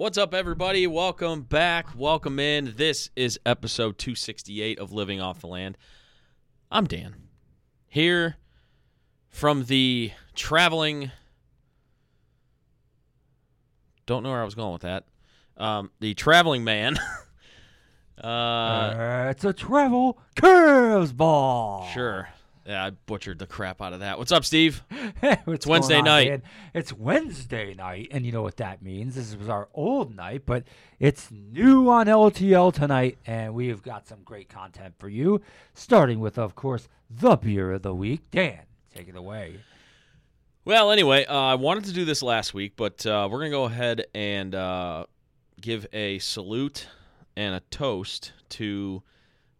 What's up, everybody? Welcome back. Welcome in. This is episode 268 of Living Off the Land. I'm Dan. Here from the traveling. Don't know where I was going with that. Um, the traveling man. uh, it's a travel curveball. sure. Yeah, I butchered the crap out of that. What's up, Steve? it's Wednesday night. It's Wednesday night, and you know what that means. This was our old night, but it's new on LTL tonight, and we have got some great content for you. Starting with, of course, the beer of the week. Dan, take it away. Well, anyway, uh, I wanted to do this last week, but uh, we're going to go ahead and uh, give a salute and a toast to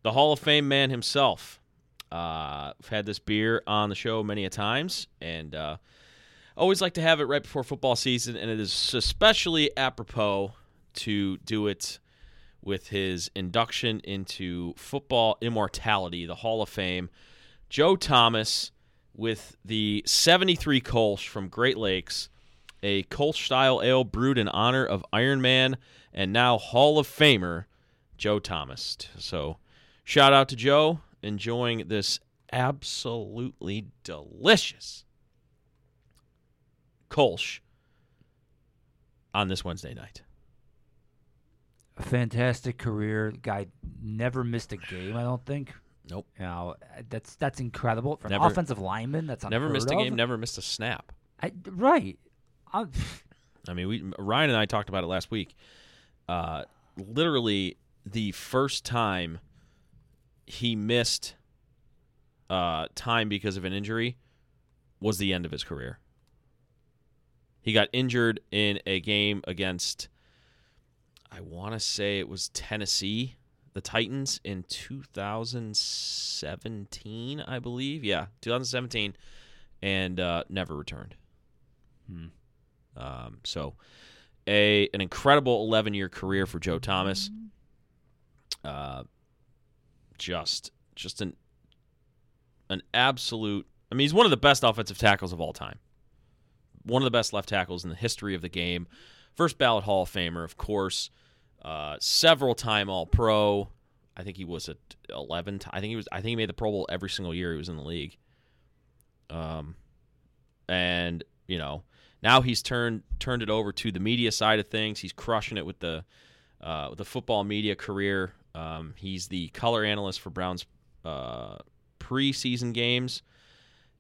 the Hall of Fame man himself. Uh, I've had this beer on the show many a times, and uh, always like to have it right before football season, and it is especially apropos to do it with his induction into football immortality, the Hall of Fame. Joe Thomas with the 73 Kolsch from Great Lakes, a Kolsch style ale brewed in honor of Iron Man and now Hall of Famer Joe Thomas. So, shout out to Joe enjoying this absolutely delicious Kolsch on this Wednesday night. A fantastic career. Guy never missed a game, I don't think. Nope. You know, uh, that's that's incredible for an offensive lineman. That's Never missed a of. game, never missed a snap. I, right. i I mean, we Ryan and I talked about it last week. Uh, literally, the first time he missed uh, time because of an injury was the end of his career. He got injured in a game against, I want to say it was Tennessee, the Titans in 2017, I believe. Yeah, 2017, and uh, never returned. Um, so, a an incredible 11 year career for Joe Thomas. Uh, just just an an absolute. I mean, he's one of the best offensive tackles of all time. One of the best left tackles in the history of the game. First ballot Hall of Famer, of course. Uh, several time All Pro. I think he was at 11. T- I think he was. I think he made the Pro Bowl every single year he was in the league. Um, and you know now he's turned turned it over to the media side of things. He's crushing it with the uh, with the football media career. Um, he's the color analyst for Browns uh, preseason games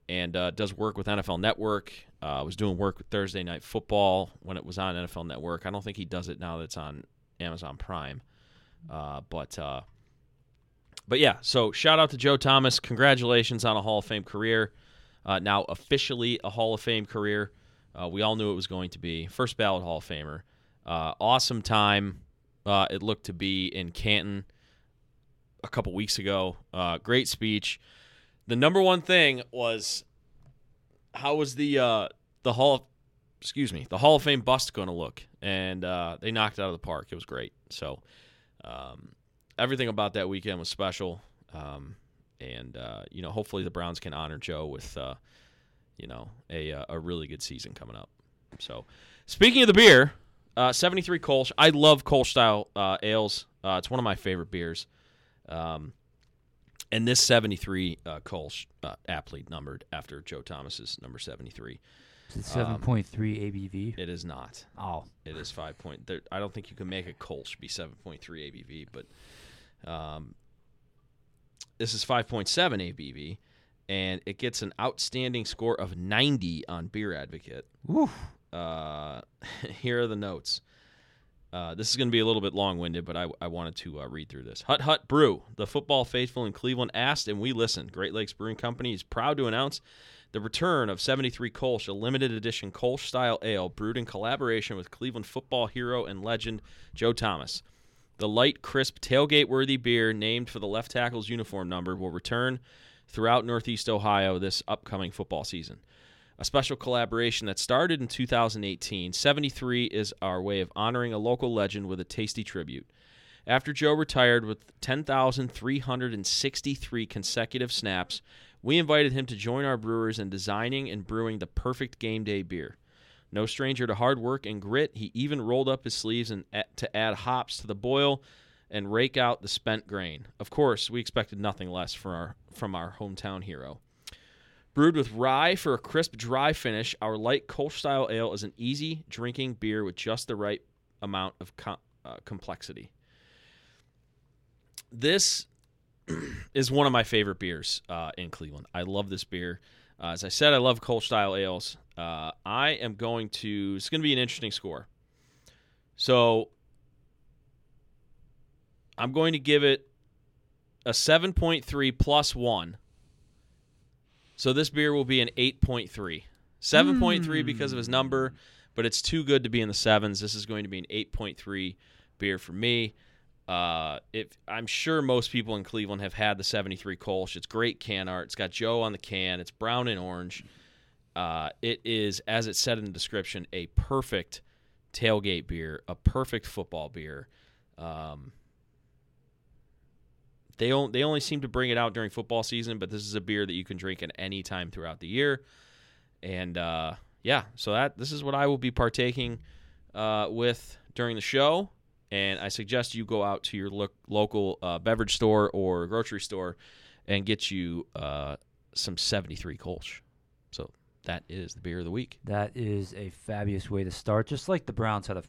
and uh, does work with NFL Network. Uh, was doing work with Thursday Night Football when it was on NFL Network. I don't think he does it now that it's on Amazon Prime. Uh, but uh, but yeah, so shout out to Joe Thomas. Congratulations on a Hall of Fame career. Uh, now officially a Hall of Fame career. Uh, we all knew it was going to be first ballot Hall of Famer. Uh, awesome time. Uh, it looked to be in Canton a couple weeks ago. Great speech. The number one thing was how was the the Hall of, excuse me the Hall of Fame bust going to look, and uh, they knocked it out of the park. It was great. So um, everything about that weekend was special. Um, and uh, you know, hopefully the Browns can honor Joe with uh, you know a uh, a really good season coming up. So, speaking of the beer, uh, 73 Kolsch. I love Kolsch style uh, ales. It's one of my favorite beers. Um, and this 73 uh, Kolsch aptly numbered after Joe Thomas's number 73. It's Um, 7.3 ABV. It is not. Oh, It is five point. There, I don't think you can make a Kolsch be seven point three ABV, but um, this is five point seven ABV, and it gets an outstanding score of ninety on Beer Advocate. Oof. Uh, here are the notes. Uh, this is going to be a little bit long winded, but I, I wanted to uh, read through this. Hut Hut Brew, the football faithful in Cleveland asked, and we listened. Great Lakes Brewing Company is proud to announce the return of 73 Kolsch, a limited edition Kolsch style ale brewed in collaboration with Cleveland football hero and legend Joe Thomas. The light, crisp, tailgate worthy beer named for the left tackle's uniform number will return throughout Northeast Ohio this upcoming football season. a special collaboration that started in 2018. 73 is our way of honoring a local legend with a tasty tribute. After Joe retired with 10,363 consecutive snaps, we invited him to join our brewers in designing and brewing the perfect game day beer. No stranger to hard work and grit, he even rolled up his sleeves and to add hops to the boil and rake out the spent grain. Of course, we expected nothing less from our from our hometown hero. Brewed with rye for a crisp, dry finish, our light Kolsch style ale is an easy drinking beer with just the right amount of com- uh, complexity. This is one of my favorite beers uh, in Cleveland. I love this beer. Uh, as I said, I love Kolsch style ales. Uh, I am going to. It's going to be an interesting score. So I'm going to give it a 7.3 plus one. So this beer will be an 8.3. 7.3 because of his number, but it's too good to be in the sevens. This is going to be an 8.3 beer for me. Uh, if I'm sure most people in Cleveland have had the 73 Kolsch. It's great can art. It's got Joe on the can. It's brown and orange. Uh, it is, as it said in the description, a perfect tailgate beer, a perfect football beer. Um, they only, they only seem to bring it out during football season, but this is a beer that you can drink at any time throughout the year. And uh, yeah, so that this is what I will be partaking uh, with during the show. And I suggest you go out to your lo- local uh, beverage store or grocery store and get you uh, some 73 Kolsch. So that is the beer of the week. That is a fabulous way to start. Just like the Browns had a,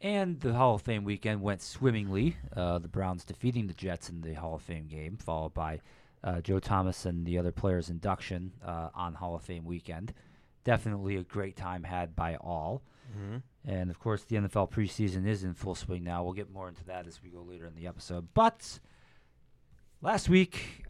and the Hall of Fame weekend went swimmingly. Uh, the Browns defeating the Jets in the Hall of Fame game, followed by uh, Joe Thomas and the other players' induction uh, on Hall of Fame weekend. Definitely a great time had by all. And of course, the NFL preseason is in full swing now. We'll get more into that as we go later in the episode. But last week,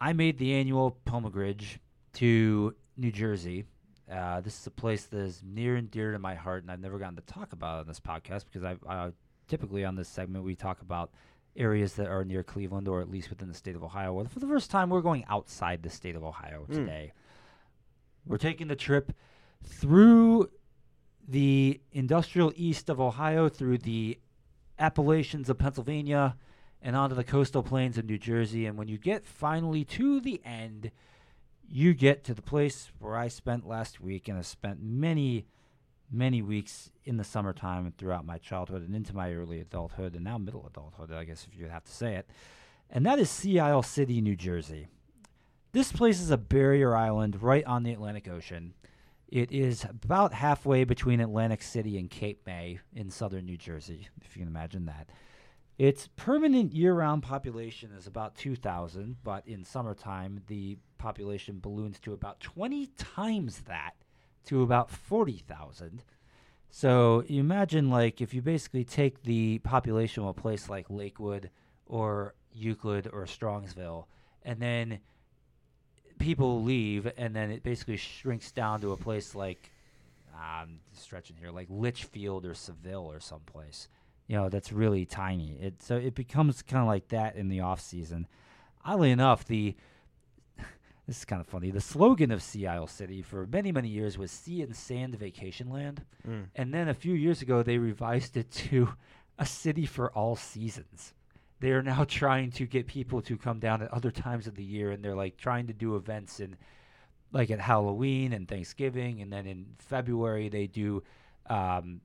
I made the annual pilgrimage to New Jersey. Uh, this is a place that is near and dear to my heart, and I've never gotten to talk about it on this podcast because I, I typically on this segment we talk about areas that are near Cleveland or at least within the state of Ohio. Well, for the first time, we're going outside the state of Ohio today. We're taking the trip through the industrial east of Ohio, through the Appalachians of Pennsylvania, and onto the coastal plains of New Jersey. And when you get finally to the end, you get to the place where I spent last week and have spent many, many weeks in the summertime and throughout my childhood and into my early adulthood and now middle adulthood, I guess, if you'd have to say it. And that is Sea Isle City, New Jersey. This place is a barrier island right on the Atlantic Ocean. It is about halfway between Atlantic City and Cape May in southern New Jersey, if you can imagine that. Its permanent year round population is about 2,000, but in summertime, the population balloons to about 20 times that, to about 40,000. So you imagine, like, if you basically take the population of a place like Lakewood or Euclid or Strongsville, and then people leave, and then it basically shrinks down to a place like, I'm stretching here, like Litchfield or Seville or someplace. You know that's really tiny. It so it becomes kind of like that in the off season. Oddly enough the this is kind of funny the slogan of sea isle city for many many years was sea and sand vacation land. Mm. And then a few years ago they revised it to a city for all seasons they are now trying to get people to come down at other times of the year and they're like trying to do events in like at halloween and thanksgiving and then in february they do um,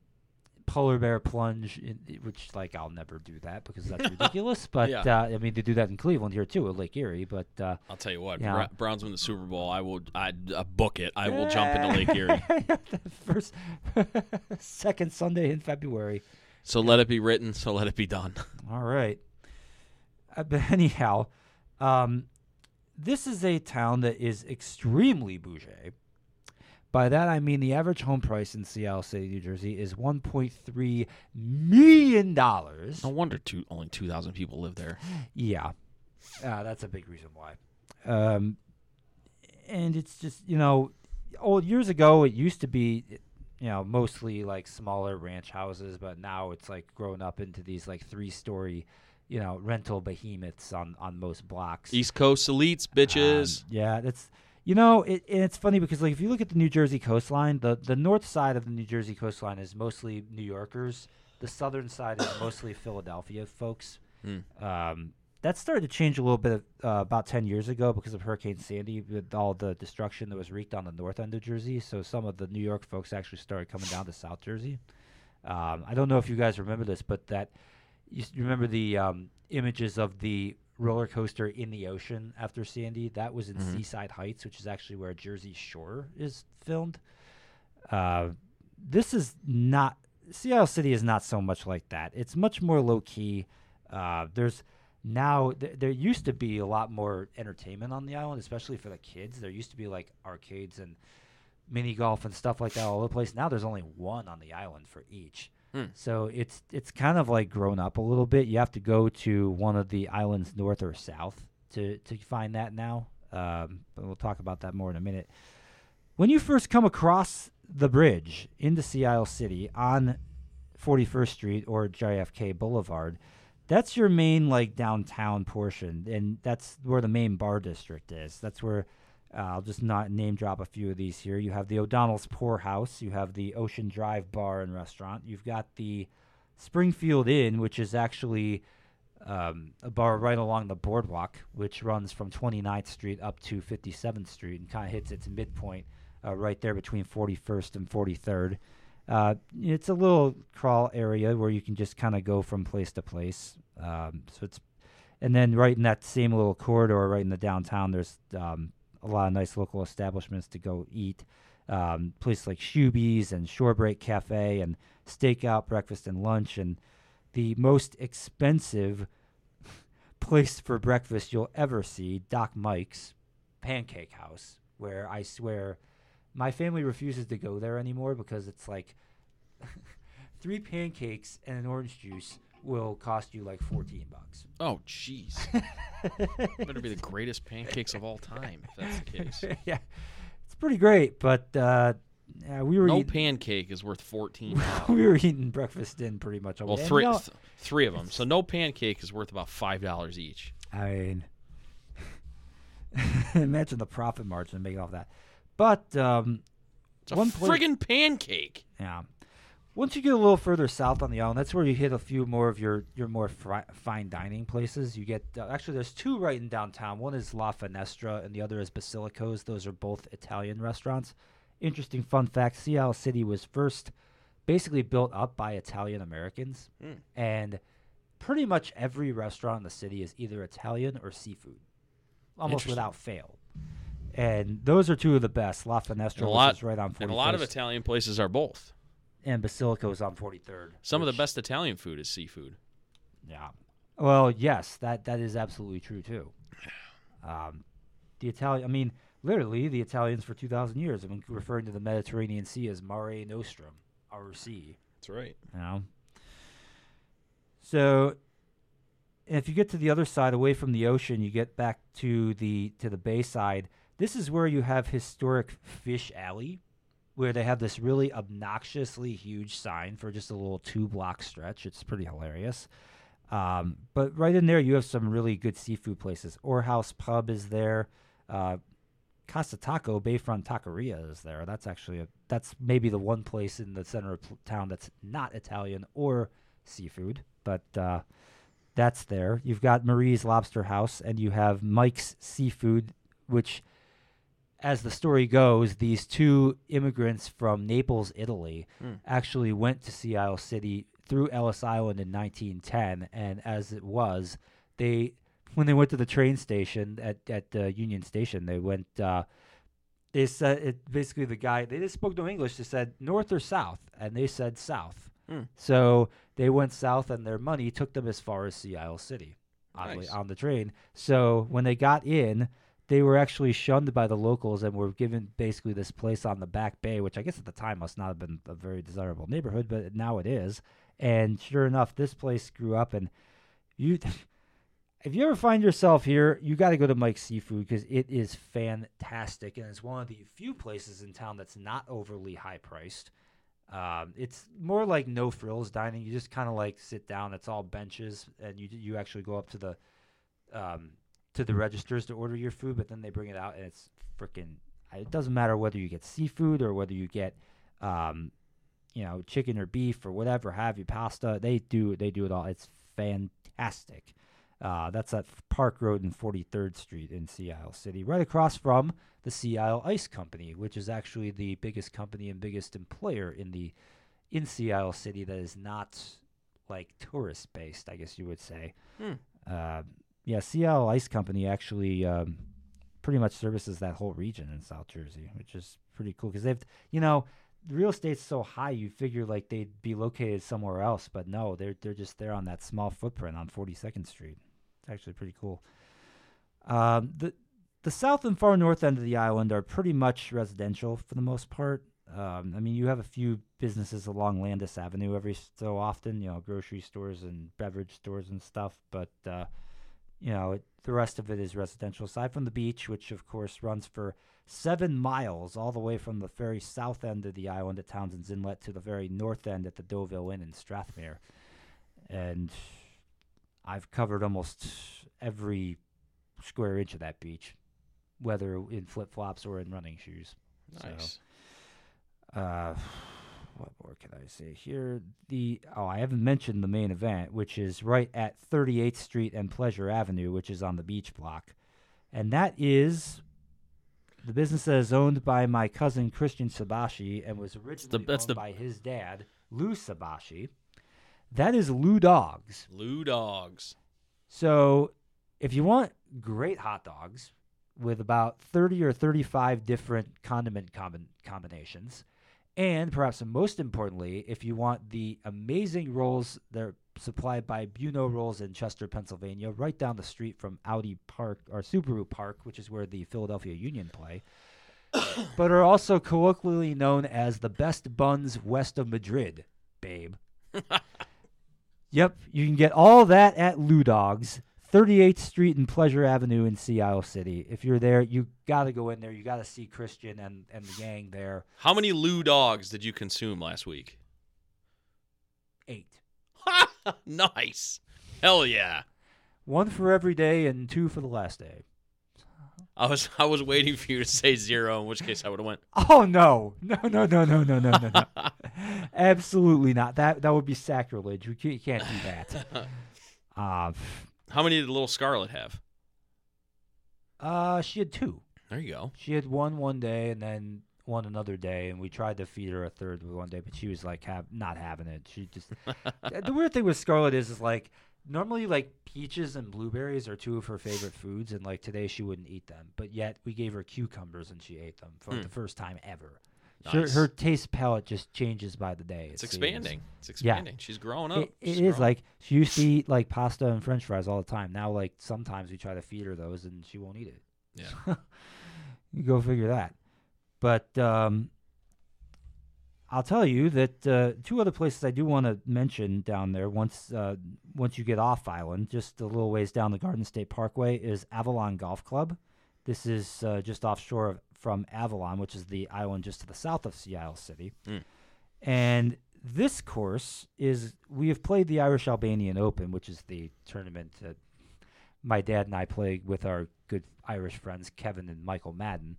polar bear plunge, in, which like I'll never do that because that's ridiculous. But Yeah. uh, I mean, they do that in Cleveland here too, at Lake Erie. But uh, I'll tell you what, Browns win the Super Bowl. I will, I uh, book it. I will jump into Lake Erie. first, second Sunday in February. So let it be written. So let it be done. All right. But anyhow, um, this is a town that is extremely bougie. By that I mean the average home price in Sea Isle City, New Jersey, is 1.3 million dollars. No wonder two, only two thousand people live there. Yeah, uh, that's a big reason why. Um, and it's just you know, old years ago it used to be, you know, mostly like smaller ranch houses, but now it's like grown up into these like three-story, you know, rental behemoths on on most blocks. East Coast elites, bitches. Um, yeah, that's You know, it, and it's funny because like if you look at the New Jersey coastline, the the north side of the New Jersey coastline is mostly New Yorkers. The southern side is mostly Philadelphia folks. Hmm. Um, that started to change a little bit uh, about 10 years ago because of Hurricane Sandy with all the destruction that was wreaked on the north end of Jersey. So some of the New York folks actually started coming down to South Jersey. Um, I don't know if you guys remember this, but that you remember the um, images of the roller coaster in the ocean after Sandy? That was in Seaside Heights, which is actually where Jersey Shore is filmed. Uh, this is not Sea Isle City is not so much like that. It's much more low key. Uh, there's now th- there used to be a lot more entertainment on the island, especially for the kids. There used to be like arcades and mini golf and stuff like that all over the place. Now there's only one on the island for each. Hmm. So it's it's kind of like grown up a little bit. You have to go to one of the islands north or south to to find that now. Um, but we'll talk about that more in a minute. When you first come across the bridge into Sea Isle City on 41st Street or JFK Boulevard, that's your main like downtown portion, and that's where the main bar district is. That's where uh, I'll just not name drop a few of these here. You have the O'Donnell's Pour House, you have the Ocean Drive Bar and Restaurant, you've got the Springfield Inn, which is actually um, a bar right along the boardwalk, which runs from 29th Street up to 57th Street and kind of hits its midpoint uh, right there between 41st and 43rd. Uh, it's a little crawl area where you can just kind of go from place to place. Um, so it's, and then right in that same little corridor, right in the downtown, there's um, a lot of nice local establishments to go eat. Um, places like Shuby's and Shorebreak Cafe and Stakeout Breakfast and Lunch and the most expensive place for breakfast you'll ever see, Dock Mike's Pancake House, where I swear my family refuses to go there anymore because it's like three pancakes and an orange juice will cost you like 14 bucks. Oh, jeez. Better be the greatest pancakes of all time, if that's the case. yeah, it's pretty great, but uh, yeah, we were No eating, pancake is worth fourteen. we were eating breakfast in pretty much. all Well, day. Three you know, th- three of them. So no pancake is worth about five dollars each. I mean, imagine the profit margin making off that. But um, It's a One place- friggin' pancake. yeah, once you get a little further south on the island, that's where you hit a few more of your your more fri- fine dining places. You get uh, actually there's two right in downtown. One is La Finestra, and the other is Basilico's. Those are both Italian restaurants. Interesting fun fact: Sea Isle City was first basically built up by Italian Americans, Mm. and pretty much every restaurant in the city is either Italian or seafood, almost without fail. And those are two of the best. La Finestra, And which lot, is right on 41st, and a lot of Italian places are both. And Basilico is on 43rd. Some of the best Italian food is seafood. Yeah. Well, yes, that that is absolutely true too. Um, the Italian, I mean, literally, the Italians for 2,000 years have been referring to the Mediterranean Sea as Mare Nostrum, our sea. That's right. You know. So, if you get to the other side, away from the ocean, you get back to the to the bay side. This is where you have historic Fish Alley, where they have this really obnoxiously huge sign for just a little two block stretch. It's pretty hilarious. Um, but right in there, you have some really good seafood places. Orehouse Pub is there. Uh, Casa Taco Bayfront Taqueria is there. That's actually a that's maybe the one place in the center of town that's not Italian or seafood, but uh, that's there. You've got Marie's Lobster House, and you have Mike's Seafood, which, as the story goes, these two immigrants from Naples, Italy, Hmm. actually went to Sea Isle City through Ellis Island in 1910, and as it was, they when they went to the train station at at uh, Union Station, they went. Uh, they said it basically the guy they just spoke no English. They said north or south, and they said south. Hmm. So they went south, and their money took them as far as Sea Isle City, oddly, Nice. on the train. So when they got in, they were actually shunned by the locals and were given basically this place on the back bay, which I guess at the time must not have been a very desirable neighborhood, but now it is. And sure enough, this place grew up, and you. If you ever find yourself here, you got to go to Mike's Seafood because it is fantastic, and it's one of the few places in town that's not overly high priced. Um, it's more like no frills dining. You just kind of like sit down. It's all benches, and you you actually go up to the um, to the registers to order your food, but then they bring it out and it's freaking. It doesn't matter whether you get seafood or whether you get, um, you know, chicken or beef or whatever have you, pasta. They do they do it all. It's fantastic. Uh, that's at Park Road and 43rd Street in Sea Isle City, right across from the Sea Isle Ice Company, which is actually the biggest company and biggest employer in the in Sea Isle City that is not like tourist based, I guess you would say. Hmm. Uh, yeah, Isle Ice Company actually um, pretty much services that whole region in South Jersey, which is pretty cool because they've, you know, real estate's so high you figure like they'd be located somewhere else, but no, they're they're just there on that small footprint on 42nd Street. It's actually pretty cool. Um, the the south and far north end of the island are pretty much residential for the most part. Um, I mean, you have a few businesses along Landis Avenue every so often, you know, grocery stores and beverage stores and stuff. But uh, you know, it, the rest of it is residential. Aside from the beach, which of course runs for seven miles all the way from the very south end of the island at Townsend's Inlet to the very north end at the Deauville Inn in Strathmere. And I've covered almost every square inch of that beach, whether in flip flops or in running shoes. So, Nice. uh, what more can I say here? The oh, I haven't mentioned the main event, which is right at 38th Street and Pleasure Avenue, which is on the beach block, and that is the business that is owned by my cousin Christian Sabashi and was originally that's owned the- by his dad Lou Sabashi. That is Lou Dogs. Lou Dogs. So, if you want great hot dogs with about 30 or 35 different condiment combi- combinations, and perhaps most importantly, if you want the amazing rolls that are supplied by Buno Rolls in Chester, Pennsylvania, right down the street from Audi Park or Subaru Park, which is where the Philadelphia Union play, but are also colloquially known as the best buns west of Madrid, babe. Yep, you can get all that at Lou Dogs, 38th Street and Pleasure Avenue in Sea Isle City. If you're there, you got to go in there. You got to see Christian and, and the gang there. How many Lou Dogs did you consume last week? Eight. nice. Hell yeah. One for every day and two for the last day. I was I was waiting for you to say zero, in which case I would have went. Oh no, no, no, no, no, no, no, no, no! Absolutely not. That that would be sacrilege. We can't, you can't do that. Uh, How many did little Scarlet have? uh, she had two. There you go. She had one one day and then one another day, and we tried to feed her a third one day, but she was like, have not having it. She just the weird thing with Scarlet is, is like normally like peaches and blueberries are two of her favorite foods, and like today she wouldn't eat them, but yet we gave her cucumbers and she ate them for Hmm. the first time ever. Nice. Her, her taste palette just changes by the day. It's it seems. expanding. It's Yeah. expanding. She's growing up. It, it She's is growing. like she used to eat like pasta and French fries all the time. Now, like sometimes we try to feed her those and she won't eat it. Yeah. you go figure that. But um, I'll tell you that uh, two other places I do want to mention down there. Once uh, once you get off island, just a little ways down the Garden State Parkway is Avalon Golf Club. This is uh, just offshore of, from Avalon, which is the island just to the south of Sea Isle City. Mm. And this course is we have played the Irish Albanian Open, which is the tournament that my dad and I play with our good Irish friends Kevin and Michael Madden.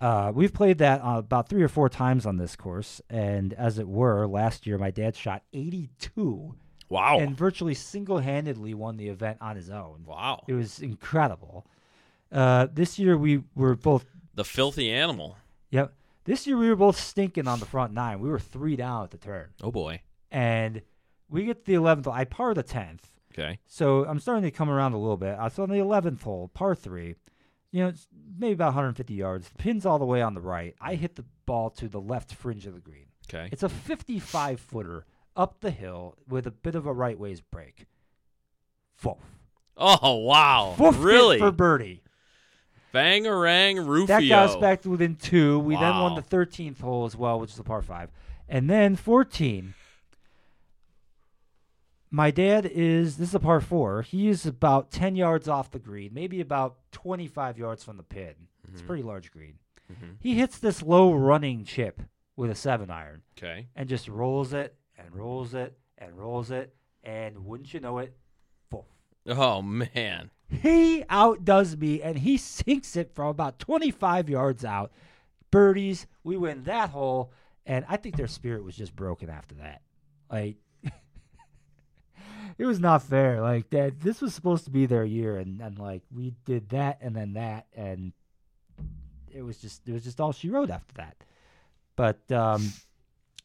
Uh, we've played that uh, about three or four times on this course, and as it were, last year my dad shot 82 wow. and virtually single-handedly won the event on his own. wow. It was incredible. Uh, this year we were both The filthy animal. Yep. This year we were both stinking on the front nine. We were three down at the turn, Oh boy. and we get to the eleventh. I par the tenth, Okay. so I'm starting to come around a little bit. I so on the eleventh hole, par three, you know, it's maybe about 150 yards. The pin's all the way on the right. I hit the ball to the left fringe of the green. Okay. It's a 55 footer up the hill with a bit of a right ways break. Foof. Oh wow. It really? for birdie. Bangarang Rufio. That got us back to within two. We then won the 13th hole as well, which is the par five. And then 14. My dad is, this is a par four. He is about 10 yards off the green, maybe about 25 yards from the pin. It's a pretty large green. Mhm. He hits this low running chip with a seven iron Okay. and just rolls it and rolls it and rolls it. And wouldn't you know it. Oh man. He outdoes me and he sinks it from about 25 yards out. Birdies, we win that hole, and I think their spirit was just broken after that. Like, it was not fair. Like that, this was supposed to be their year, and and like we did that and then that, and it was just it was just all she wrote after that. But um,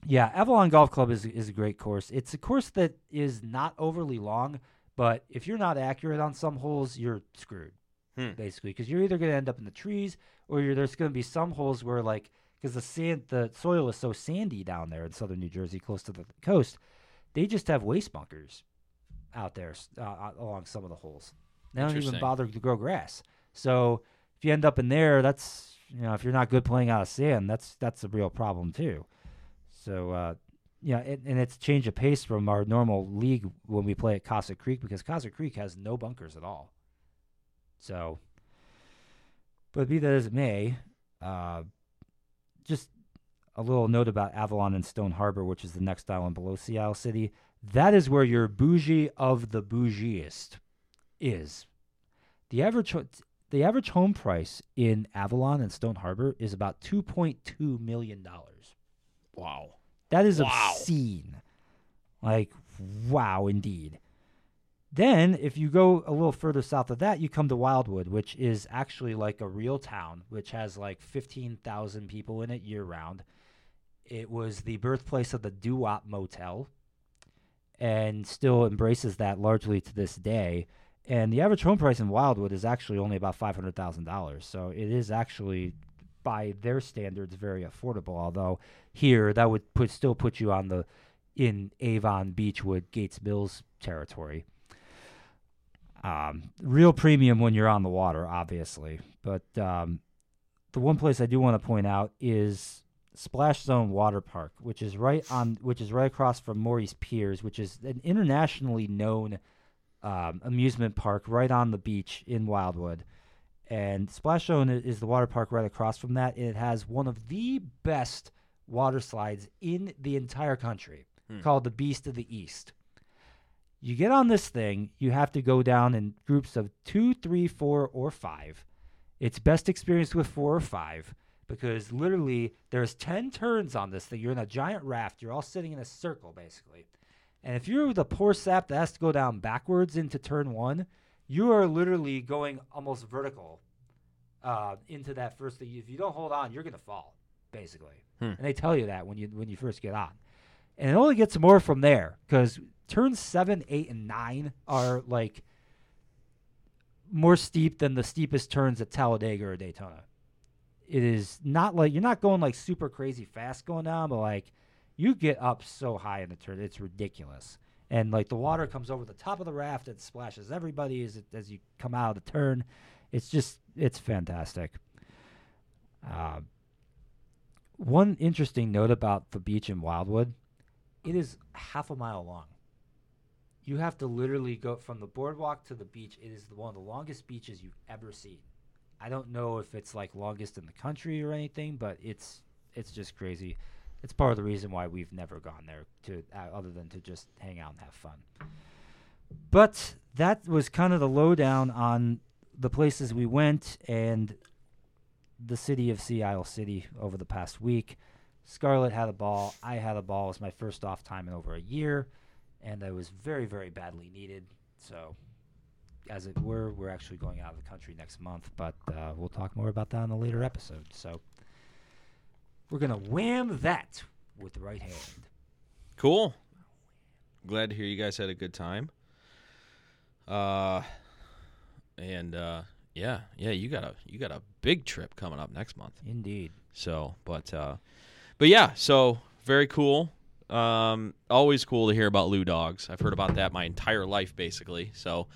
yeah, Avalon Golf Club is is a great course. It's a course that is not overly long, but if you're not accurate on some holes, you're screwed Hmm. basically because you're either going to end up in the trees or you're, there's going to be some holes where like because the sand the soil is so sandy down there in southern New Jersey, close to the coast, they just have waste bunkers out there uh, uh, along some of the holes. They don't even bother to grow grass. So if you end up in there, that's you know if you're not good playing out of sand, that's that's a real problem too. So uh, yeah, it, and it's change of pace from our normal league when we play at Casa Creek because Casa Creek has no bunkers at all. So, but be that as it may, uh, just a little note about Avalon and Stone Harbor, which is the next island below Sea Isle City. That is where your bougie of the bougiest is. The average the average home price in Avalon and Stone Harbor is about two point two million dollars. Wow. That is Wow. obscene. Like, wow, indeed. Then, if you go a little further south of that, you come to Wildwood, which is actually like a real town, which has like 15,000 people in it year round. It was the birthplace of the Doo Wop Motel and still embraces that largely to this day. And the average home price in Wildwood is actually only about $500,000. So it is actually, by their standards, very affordable. Although here, that would put still put you on the in Avon, Beechwood, Gates Mills territory. Um, real premium when you're on the water, obviously. But um, the one place I do want to point out is Splash Zone Water Park, which is right on, which is right across from Morey's Piers, which is an internationally known um, amusement park right on the beach in Wildwood. And Splash Zone is the water park right across from that. And it has one of the best water slides in the entire country hmm. called the Beast of the East. You get on this thing, you have to go down in groups of two, three, four, or five. It's best experienced with four or five because literally there's 10 turns on this thing. You're in a giant raft. You're all sitting in a circle, basically. And if you're the poor sap that has to go down backwards into turn one, you are literally going almost vertical uh, into that first thing. If you don't hold on, you're going to fall, basically. Hmm. And they tell you that when you when you first get on. And it only gets more from there because turns seven, eight, and nine are like more steep than the steepest turns at Talladega or Daytona. It is not like you're not going like super crazy fast going down, but like you get up so high in the turn, it's ridiculous. And like the water comes over the top of the raft and splashes everybody as it, as you come out of the turn. It's just it's fantastic. Uh, one interesting note about the beach in Wildwood, it is half a mile long. You have to literally go from the boardwalk to the beach. It is one of the longest beaches you've ever seen. I don't know if it's like longest in the country or anything, but it's it's just crazy. It's part of the reason why we've never gone there to uh, other than to just hang out and have fun. But that was kind of the lowdown on the places we went and the city of Sea Isle City over the past week. Scarlett had a ball. I had a ball. It was my first off time in over a year, and I was very, very badly needed. So, as it were, we're actually going out of the country next month, but uh, we'll talk more about that in a later episode. So, we're gonna wham that with the right hand. Cool. Glad to hear you guys had a good time. Uh, and uh, yeah, yeah, you got a you got a big trip coming up next month. Indeed. So, but uh, but yeah, so very cool. Um, always cool to hear about Lou dogs. I've heard about that my entire life, basically. So,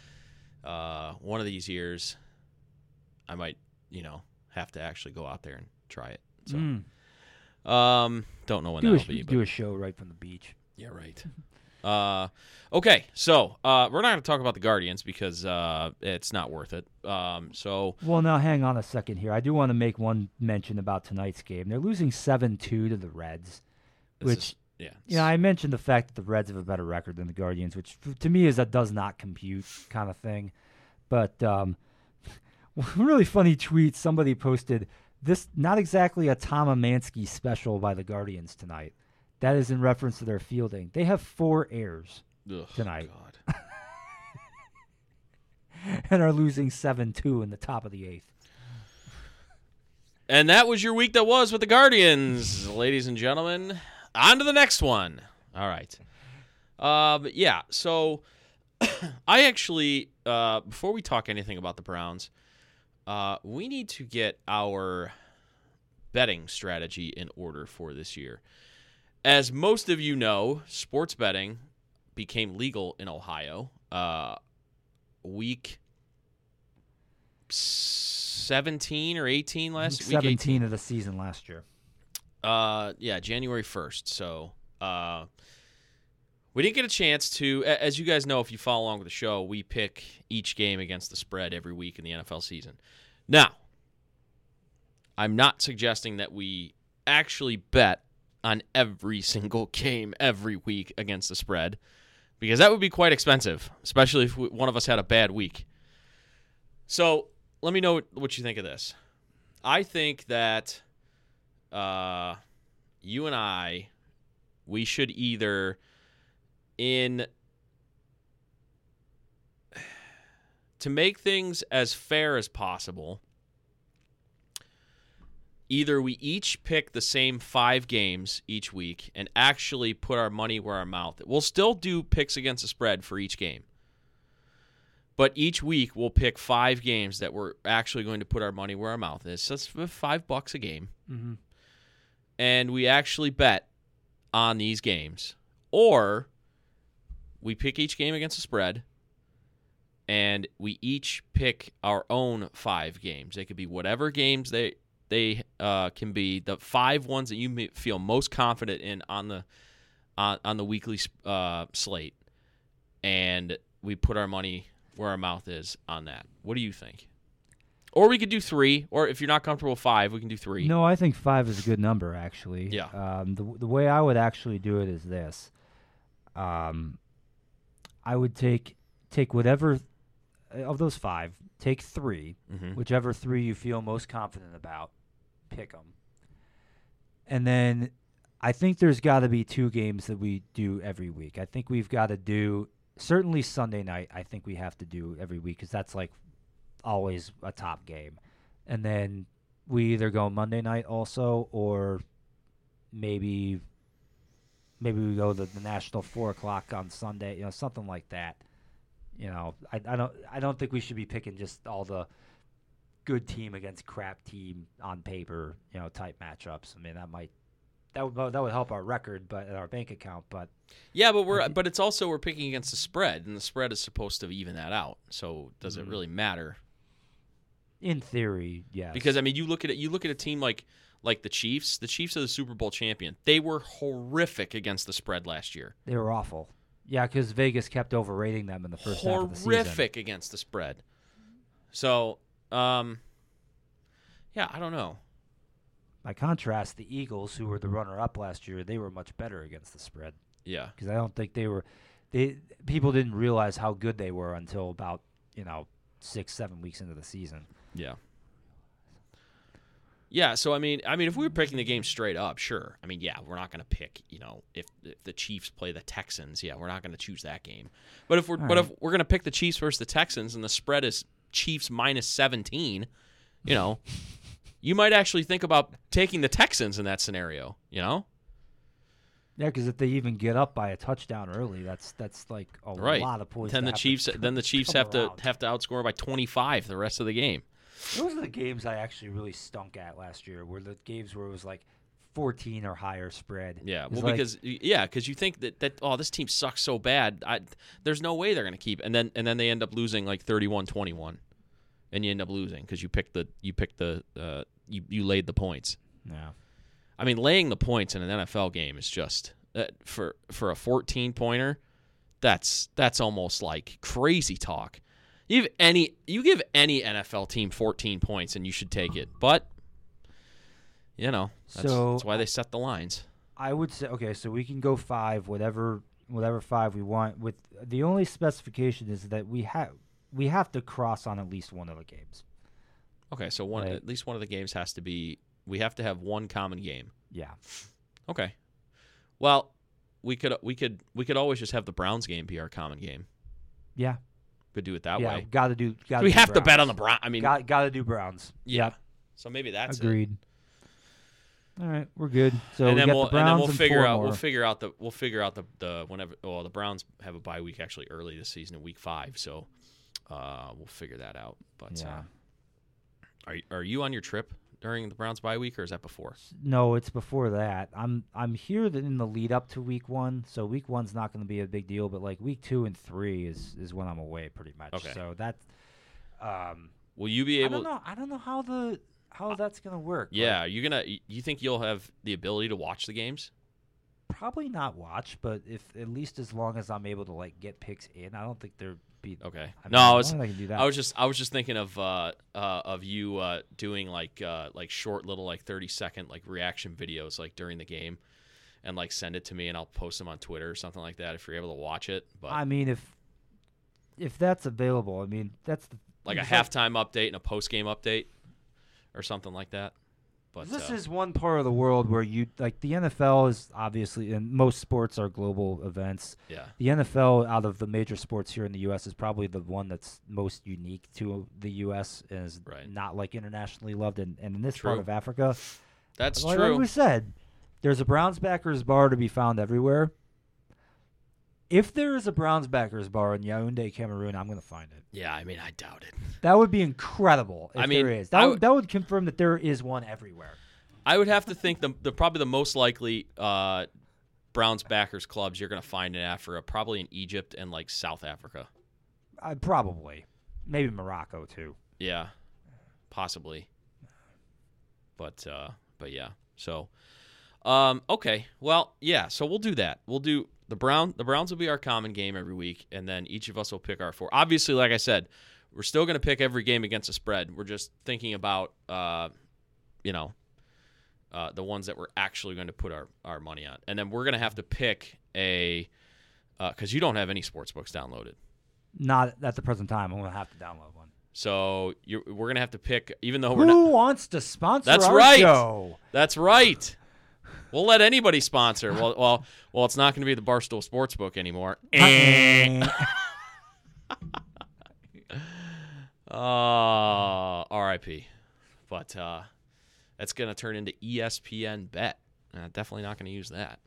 uh, one of these years, I might, you know, have to actually go out there and try it. So, Mm. Um, don't know when Do, that'll sh- be. But do a show right from the beach. yeah, right. Uh, okay, so uh, we're not going to talk about the Guardians because uh, it's not worth it. Um, so Well, now hang on a second here. I do want to make one mention about tonight's game. They're losing seven two to the Reds, which is- yeah, Yeah, I mentioned the fact that the Reds have a better record than the Guardians, which to me is a does not compute kind of thing. But um, really funny tweet somebody posted this not exactly a Tom Amansky special by the Guardians tonight. That is in reference to their fielding. They have four errors Ugh, Tonight. God. and are losing 7 2 in the top of the eighth. And that was your week that was with the Guardians, ladies and gentlemen. On to the next one. All right. Um, yeah, so I actually, uh, before we talk anything about the Browns, uh, we need to get our betting strategy in order for this year. As most of you know, sports betting became legal in Ohio uh, week 17 or 18 last Week week 18. 17 of the season last year. Uh, yeah, January first. So, uh, we didn't get a chance to. As you guys know, if you follow along with the show, we pick each game against the spread every week in the NFL season. Now, I'm not suggesting that we actually bet on every single game every week against the spread, because that would be quite expensive, especially if one of us had a bad week. So, let me know what- what you think of this. I think that uh, you and I, we should either in to make things as fair as possible. Either we each pick the same five games each week and actually put our money where our mouth. Is. We'll still do picks against the spread for each game. But each week we'll pick five games that we're actually going to put our money where our mouth is. So that's five bucks a game Mm-hmm. and we actually bet on these games, or we pick each game against the spread, and we each pick our own five games. They could be whatever games they they uh, can be. The five ones that you feel most confident in on the on, on the weekly uh, slate, and we put our money where our mouth is on that. What do you think? Or we could do three, or if you're not comfortable with five, we can do three. No, I think five is a good number, actually. Yeah. Um, the, the way I would actually do it is this. Um, I would take take whatever uh, of those five, take three, Mhm. whichever three you feel most confident about, pick them. And then I think there's got to be two games that we do every week. I think we've got to do certainly Sunday night. I think we have to do every week because that's like always a top game. And then we either go Monday night also, or maybe maybe we go the, the national four o'clock on Sunday. You know, something like that. You know, I, I don't I don't think we should be picking just all the good team against crap team on paper. You know, type matchups. I mean, that might that would that would help our record, but our bank account. But Yeah, but we're but it's also we're picking against the spread, and the spread is supposed to even that out. So does it Mhm. really matter? in theory, yeah. Because I mean, you look at it. You look at a team like like the Chiefs. The Chiefs are the Super Bowl champion. They were horrific against the spread last year. they were awful. Yeah, because Vegas kept overrating them in the first half of the season. Horrific against the spread. So, um, yeah, I don't know. By contrast, the Eagles, who were the runner-up last year, they were much better against the spread. Yeah, because I don't think they were. They people didn't realize how good they were until about you know six seven weeks into the season. yeah, yeah. So I mean, I mean, if we were picking the game straight up, sure. I mean, yeah, we're not going to pick. You know, if, if the Chiefs play the Texans, yeah, we're not going to choose that game. But if we're All but if we're going to pick the Chiefs versus the Texans, and the spread is Chiefs minus seventeen, you know, you might actually think about taking the Texans in that scenario. You know, Yeah, because if they even get up by a touchdown early, that's that's like a right? lot of points. Then to the Chiefs, then the Chiefs have to have to outscore by twenty five the rest of the game. Those are the games I actually really stunk at last year. Were the games where it was like fourteen or higher spread. Yeah, well, like- because yeah, because you think that that oh, this team sucks so bad. I, there's no way they're going to keep, and then and then they end up losing like 31-21, and you end up losing because you picked the you picked the uh, you you laid the points. yeah. I mean, laying the points in an NFL game is just uh, for for a 14 pointer. That's that's almost like crazy talk. You give any you give any NFL team 14 points and you should take it, but you know that's, So- that's why they set the lines. I would say okay, so we can go five, whatever whatever five we want. With the only specification is that we have we have to cross on at least one of the games. Okay, so one Right. at least one of the games has to be. We have to have one common game. Yeah. Okay. Well, we could we could we could always just have the Browns game be our common game. Yeah. Could do it that yeah. way. Got to do. Got we have to bet on the Browns. I mean, Got got to do Browns. yeah. So maybe that's it. Agreed. All right, we're good. So and we then got we'll the Browns and then we'll figure out more. we'll figure out the we'll figure out the the whenever well the Browns have a bye week actually early this season in week five so uh, we'll figure that out. But yeah. uh, are are you on your trip during the Browns bye week or is that before? No, it's before that. I'm I'm here in the lead up to week one, so week one's not going to be a big deal. But like week two and three is is when I'm away, pretty much. Okay. So that's um. Will you be able? I don't know. I don't know how the how that's going to work. like, Yeah, are you gonna? You think you'll have the ability to watch the games? probably not watch, but if at least as long as I'm able to like get picks in, I don't think there'd be. Okay. I no, I was I can do that. I was just I was just thinking of uh, uh of you uh doing like uh like short little like 30 second like reaction videos like during the game and like send it to me and I'll post them on Twitter or something like that if you're able to watch it. But I mean, if if that's available, I mean that's the like a halftime update and a post game update or something like that. But this uh, is one part of the world where you like the NFL is obviously and most sports are global events. yeah. The NFL out of the major sports here in the US is probably the one that's most unique to the US and is Right. not like internationally loved and, and in this True. part of Africa. That's like, true. like we said, there's a Browns backers bar to be found everywhere. If there is a Browns backers bar in Yaoundé, Cameroon, I'm going to find it. yeah, I mean I doubt it. That would be incredible if I mean, there is. That would, would- that would confirm that there is one everywhere. I would have to think the, the probably the most likely uh, Browns backers clubs you're going to find in Africa, probably in Egypt and like South Africa. Uh, probably. Maybe Morocco too. Yeah, possibly. But uh, but yeah. So, um, okay. Well, yeah. So we'll do that. We'll do the Brown. The Browns will be our common game every week, and then each of us will pick our four. Obviously, like I said, we're still going to pick every game against a spread. We're just thinking about, uh, you know, uh, the ones that we're actually going to put our, our money on, and then we're going to have to pick a because you don't have any sports books downloaded. Not at the present time. I'm gonna have to download one. So you're, we're gonna have to pick, even though we're Who not. wants to sponsor That's right. show? That's right. We'll let anybody sponsor. Well, well, well. It's not going to be the Barstool Sportsbook anymore. Uh, R.I.P. But uh, that's going to turn into ESPN Bet. Uh, definitely not going to use that.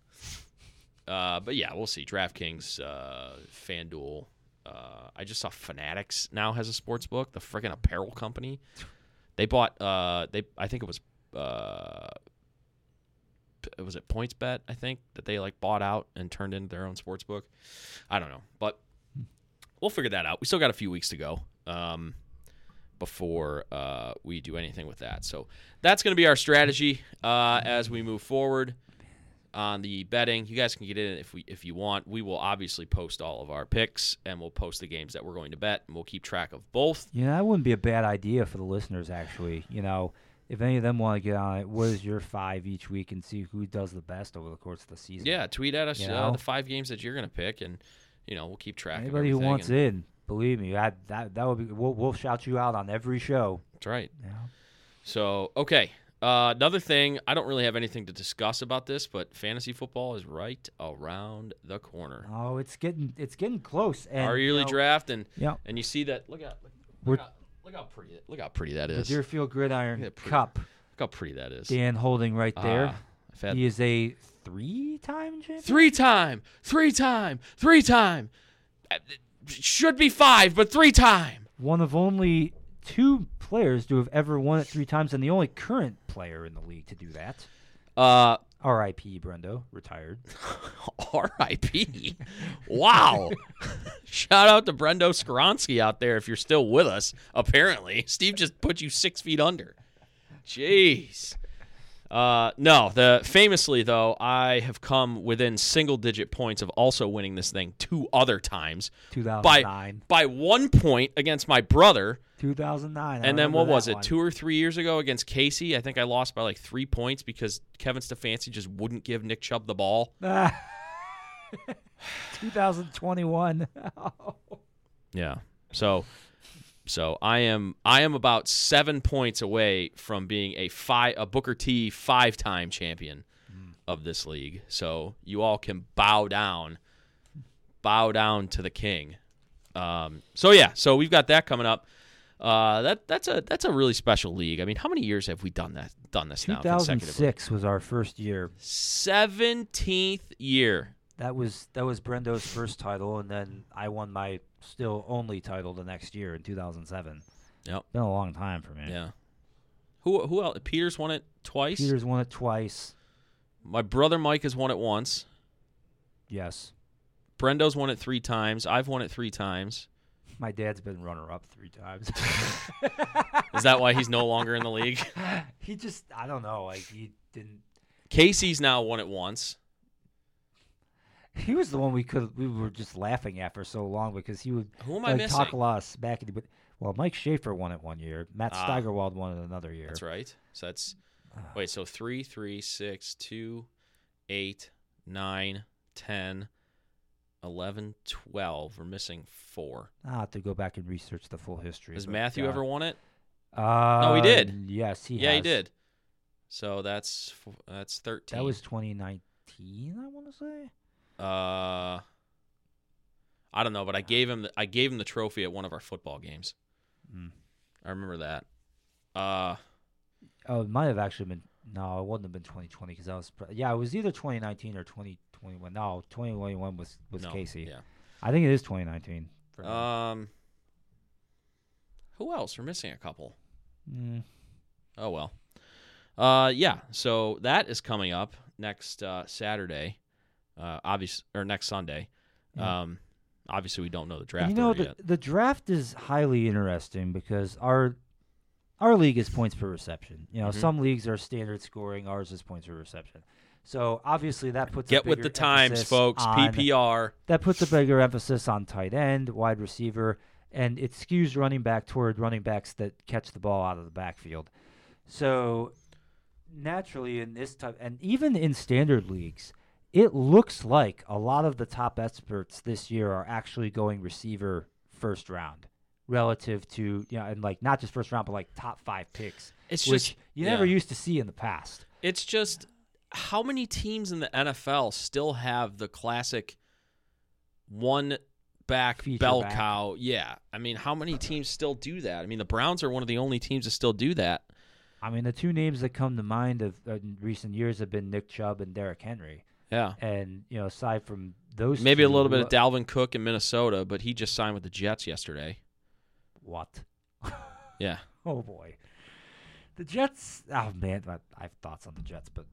Uh, but yeah, we'll see. DraftKings, uh, FanDuel. Uh, I just saw Fanatics now has a sports book. The freaking apparel company. They bought. Uh, they I think it was. Uh, was it PointsBet? I think that they like bought out and turned into their own sports book. I don't know, but we'll figure that out. We still got a few weeks to go um, before uh, we do anything with that. So that's going to be our strategy uh, as we move forward on the betting. You guys can get in if we if you want. We will obviously post all of our picks and we'll post the games that we're going to bet and we'll keep track of both. yeah that wouldn't be a bad idea for the listeners. Actually, you know, if any of them want to get on it, what is your five each week and see who does the best over the course of the season? Yeah, tweet at us You uh, the five games that you're going to pick and you know we'll keep track. Anybody of who wants and- in, believe me, that that that would be. We'll, we'll shout you out on every show. That's right. Yeah. So, okay. Uh, another thing, I don't really have anything to discuss about this, but fantasy football is right around the corner. Oh, it's getting it's getting close. And, Our you yearly know, draft, and Yeah. and you see that. Look out! Look, We're- look, how, look how pretty! Look how pretty that The. Deerfield Gridiron Look Cup. Look how pretty that is. Dan holding right there. Ah, had he is a three-time champion. three time, three time, three time. Uh, Should be five, but three time. One of only two players to have ever won it three times, and the only current player in the league to do that. Uh, R.I.P. Brendo, retired. R.I.P. Wow. Shout out to Brendo Skronsky out there if you're still with us. Apparently, Steve just put you six feet under. Jeez. Uh, no, the famously though, I have come within single digit points of also winning this thing two other times by 2009. by one point against my brother, 2009. And then what was it? one. Two or three years ago against Casey, I think I lost by like three points because Kevin Stefanski just wouldn't give Nick Chubb the ball. 2021. Yeah. So So I am I am about seven points away from being a five a Booker T five time champion of this league. So you all can bow down, bow down to the king. Um, so yeah, so we've got that coming up. Uh, that that's a that's a really special league. I mean, how many years have we done that done this now consecutively? 2006 was our first year. Seventeenth year. That was that was Brendo's first title, and then I won my still only title the next year in 2007. Yep. Been a long time for me. Yeah. Who who else? Peters won it twice. Peters won it twice. My brother Mike has won it once. Yes. Brendo's won it three times. I've won it three times. My dad's been runner up three times. Is that why he's no longer in the league? he just I don't know, like he didn't Casey's now won it once. He was the one we could we were just laughing at for so long because he would Who am I like, talk a lot of smack but well Mike Schaefer won it one year. Matt Ah. Steigerwald won it another year. That's right. So that's Ah. wait. So three, three, six, two, eight, nine, ten, eleven, twelve. We're missing four. I'll have to go back and research the full history. Has but, Matthew uh, ever won it? Uh, he did. Yes, he yeah, he has. did. So that's f- that's thirteen. That was 2019, I want to say. Uh, I don't know, but I gave him the, I gave him the trophy at one of our football games. Mm. I remember that. Uh, Oh, it might have actually been. No, it wouldn't have been 2020 because I was. Yeah, it was either 2019 or 2021. No, 2021 was was no, Casey. Yeah. I think it is 2019. for. Um. Who else? We're missing a couple. Mm, Oh well. Uh, yeah. So that is coming up next uh, Saturday. Uh, obvious or next Sunday. Yeah. Um, obviously we don't know the and draft you know the yet. the draft is highly interesting because our our league is points per reception. You know, Mhm. some leagues are standard scoring. Ours is points per reception. So obviously that puts a Get with the times, folks. on- PPR. that puts a bigger emphasis on tight end, wide receiver, and it skews running back toward running backs that catch the ball out of the backfield. So naturally, in this type, and even in standard leagues, it looks like a lot of the top experts this year are actually going receiver first round relative to you know and like not just first round but like top five picks It's which just you never yeah. used to see in the past It's just how many teams in the NFL still have the classic one back Feature bell back. cow? Yeah. I mean, how many teams still do that? I mean, the Browns are one of the only teams that still do that. i mean the two names that come to mind of uh, in recent years have been nick chubb and Derrick henry Yeah. And you know, aside from those, Maybe a little bit of Dalvin Cook in Minnesota, but he just signed with the Jets yesterday. what? Yeah. Oh boy, the Jets. Oh man, I, I have thoughts on the Jets, but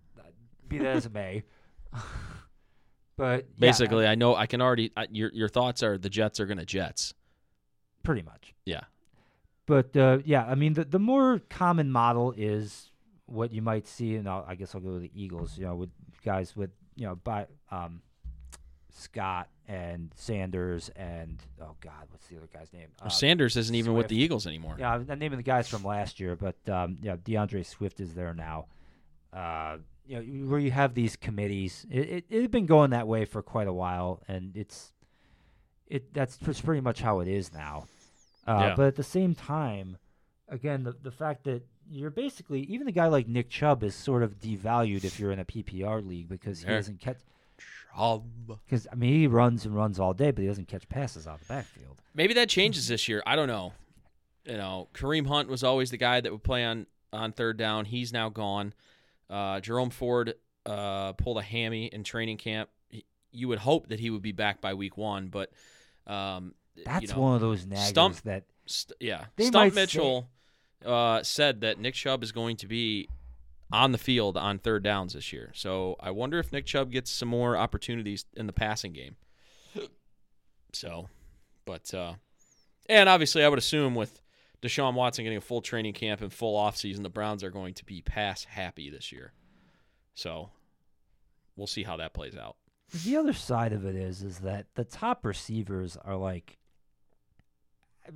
be that as it may. but yeah, Basically, uh, I know I can already. I, your your thoughts are the Jets are going to Jets. pretty much. Yeah. But uh, yeah, I mean, the the more common model is what you might see, and I'll, I guess I'll go with the Eagles. You know, with guys with you know, by um, Scott and Sanders and oh God, what's the other guy's name? Uh, Sanders isn't even with the Eagles anymore. Yeah, I'm naming the guys from last year, but um, yeah, D'Andre Swift is there now. Uh, you know, where you have these committees, it, it it had been going that way for quite a while, and it's it that's pretty much how it is now. Uh, Yeah. But at the same time, again, the the fact that you're basically even a guy like Nick Chubb is sort of devalued if you're in a PPR league because he doesn't catch. Chubb. Because I mean, he runs and runs all day, but he doesn't catch passes out the backfield. Maybe that changes this year. I don't know. You know, Kareem Hunt was always the guy that would play on on third down. He's now gone. Uh, Jerome Ford uh, pulled a hammy in training camp. He- You would hope that he would be back by week one, but um, That's you know, one of those naggers Stump- that St- yeah, Stump might say- Mitchell uh, said that Nick Chubb is going to be on the field on third downs this year. So I wonder if Nick Chubb gets some more opportunities in the passing game. So, but uh, and obviously I would assume with Deshaun Watson getting a full training camp and full offseason, the Browns are going to be pass happy this year. So we'll see how that plays out. The other side of it is, is that the top receivers are like.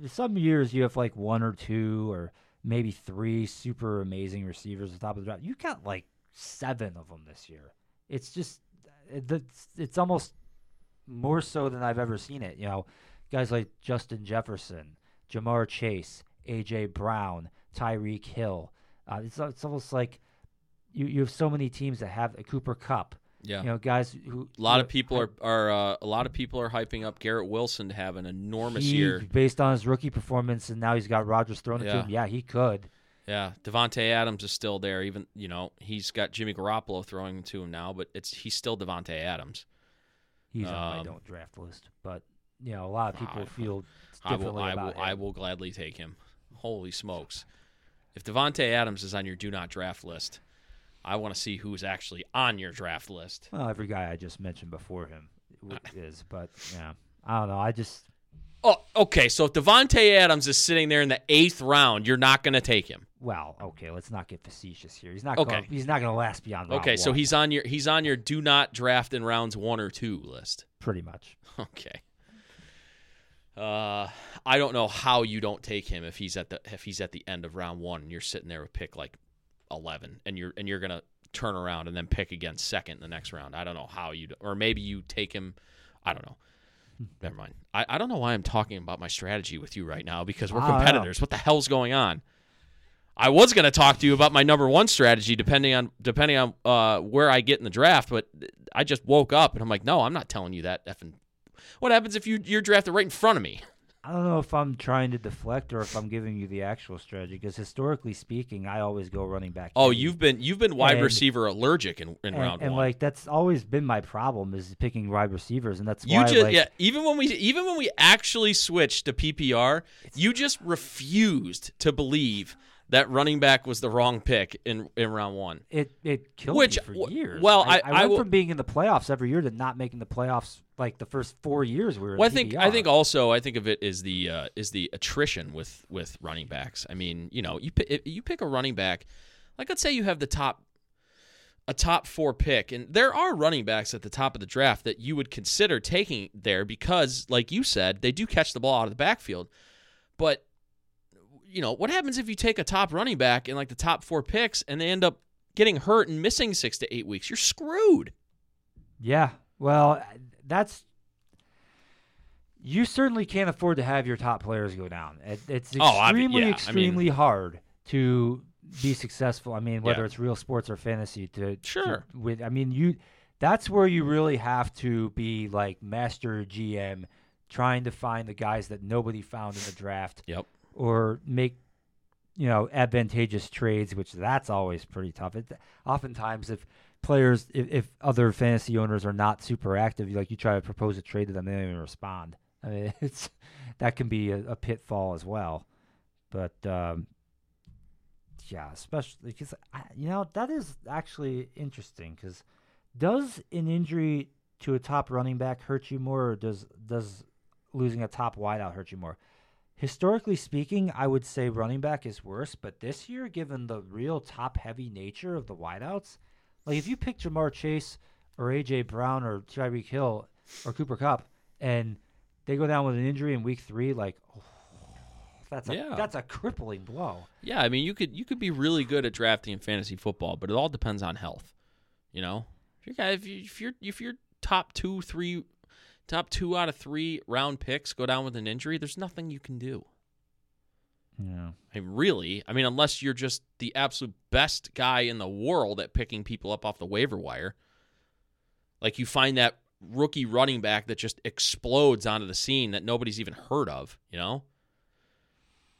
Some years you have like one or two or maybe three super amazing receivers at the top of the draft. You got like seven of them this year. It's just, it's, it's almost more so than I've ever seen it. You know, guys like Justin Jefferson, Ja'Marr Chase, AJ Brown, Tyreek Hill. Uh, it's it's almost like you you have so many teams that have a Cooper Kupp. Yeah. You know, guys who a lot who- of people are are uh, a lot of people are hyping up Garrett Wilson to have an enormous he, year. based on his rookie performance, and now he's got Rodgers thrown it to him. Yeah, he could. Yeah, Davante Adams is still there. Even you know he's got Jimmy Garoppolo throwing to him now, but it's he's still Davante Adams. He's on my Um, don't draft list, but you know, a lot of people I- feel I will differently I will about I will gladly take him. Holy smokes! If Davante Adams is on your do not draft list, I want to see who's actually on your draft list. Well, every guy I just mentioned before him is, but yeah, I don't know. I just Oh, okay. So if Davante Adams is sitting there in the eighth round, you're not going to take him. well, okay. Let's not get facetious here. He's not. Okay. Gonna, he's not going to last beyond. round Okay, so one, he's on your he's on your do not draft in rounds one or two list. pretty much. Okay. Uh, I don't know how you don't take him if he's at the if he's at the end of round one and you're sitting there with pick like eleven and you're and you're gonna turn around and then pick again second in the next round. I don't know how you do, or maybe you take him. I don't know. Never mind. I, I don't know why I'm talking about my strategy with you right now because we're I competitors. What the hell's going on? I was going to talk to you about my number one strategy, depending on depending on uh, where I get in the draft. But I just woke up and I'm like, no, I'm not telling you that. Effing, what happens if you you're drafted right in front of me? I don't know if I'm trying to deflect or if I'm giving you the actual strategy because historically speaking, I always go running back. Oh, you've been you've been wide And- receiver allergic in, in and, round and one. like that's always been my problem is picking wide receivers, and that's you why just like, yeah. Even when we even when we actually switched to PPR, you just refused to believe that running back was the wrong pick in in round one. it it killed Which- me for years. well, I, I- I went from being in the playoffs every year to not making the playoffs like the first four years we were. Well, I think. I think also I think of it as the uh, is the attrition with with running backs. I mean, you know, you pick, you pick a running back, like let's say you have the top a top four pick, and there are running backs at the top of the draft that you would consider taking there because, like you said, they do catch the ball out of the backfield. But you know, what happens if you take a top running back in like the top four picks and they end up getting hurt and missing six to eight weeks? You're screwed. Yeah. Well, that's you certainly can't afford to have your top players go down. It, it's Oh, obvi- extremely, yeah, I mean- extremely hard to be successful. I mean, whether Yeah. it's real sports or fantasy. To to- Sure. with I mean, you that's where you really have to be like master GM, trying to find the guys that nobody found in the draft. Yep. Or make you know advantageous trades, which that's always pretty tough. It oftentimes if players if, if other fantasy owners are not super active, like you try to propose a trade to them, they don't even respond. I mean, it's that can be a, a pitfall as well. But um, yeah, especially because you know that is actually interesting. Because does an injury to a top running back hurt you more, or does does losing a top wideout hurt you more? Historically speaking, I would say running back is worse. But this year, given the real top heavy nature of the wideouts, like if you pick Ja'Marr Chase or AJ Brown or Tyreek Hill or Cooper Kupp, and they go down with an injury in week three, like that's a Yeah. that's a crippling blow. Yeah, I mean, you could you could be really good at drafting in fantasy football, but it all depends on health. You know, if you're guy, if, you, if you're if you're top two, three, top two out of three round picks go down with an injury, there's nothing you can do. Yeah. I mean, really, I mean, unless you're just the absolute best guy in the world at picking people up off the waiver wire, like you find that rookie running back that just explodes onto the scene that nobody's even heard of. You know.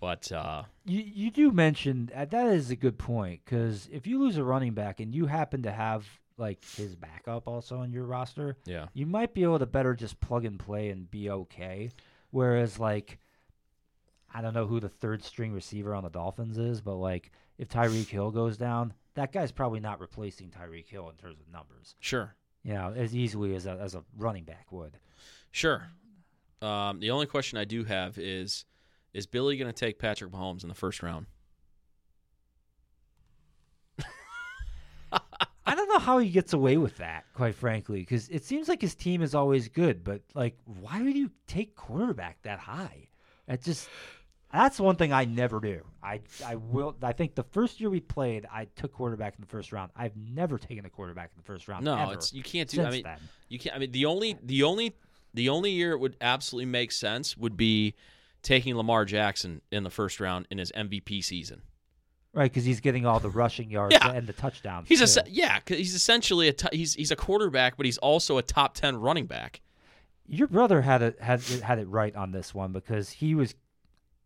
But uh, You you do mention uh, that is a good point because if you lose a running back and you happen to have like his backup also on your roster, yeah, you might be able to better just plug and play and be okay. Whereas like I don't know who the third string receiver on the Dolphins is, but like if Tyreek Hill goes down, that guy's probably not replacing Tyreek Hill in terms of numbers. sure. You know, as easily as a as a running back would. Sure. Um, the only question I do have is is Billy going to take Patrick Mahomes in the first round? I don't know how he gets away with that, quite frankly, because it seems like his team is always good. But like, why would you take quarterback that high? It just that's one thing I never do. I I will. I think the first year we played, I took quarterback in the first round. I've never taken a quarterback in the first round. No, it's you can't do. I mean, then. you can't. I mean, the only the only the only year it would absolutely make sense would be taking Lamar Jackson in the first round in his MVP season. Right, because he's getting all the rushing yards Yeah. and the touchdowns. He's a too. se- yeah, he's essentially a t- he's he's a quarterback, but he's also a top ten running back. Your brother had it had it, had it right on this one because he was.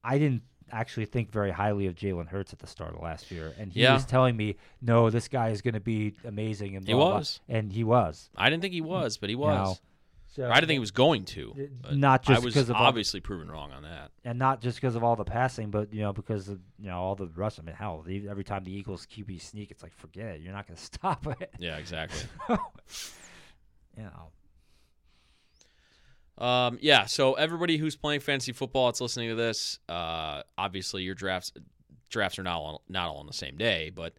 I didn't actually think very highly of Jalen Hurts at the start of last year, and he Yeah. was telling me, "No, this guy is going to be amazing." And He blah, blah, blah." was. and he was. I didn't think he was, but he was. So I didn't think he was going to. Not just I was 'cause of all- obviously proven wrong on that. and not just because of all the passing, but you know because of you know all the rush. I mean, hell, the- every time the Eagles QB sneak, it's like forget it. You're not going to stop it. Yeah, exactly. you know. Um, yeah, so everybody who's playing fantasy football that's listening to this, uh, obviously your drafts drafts are not all, not all on the same day, but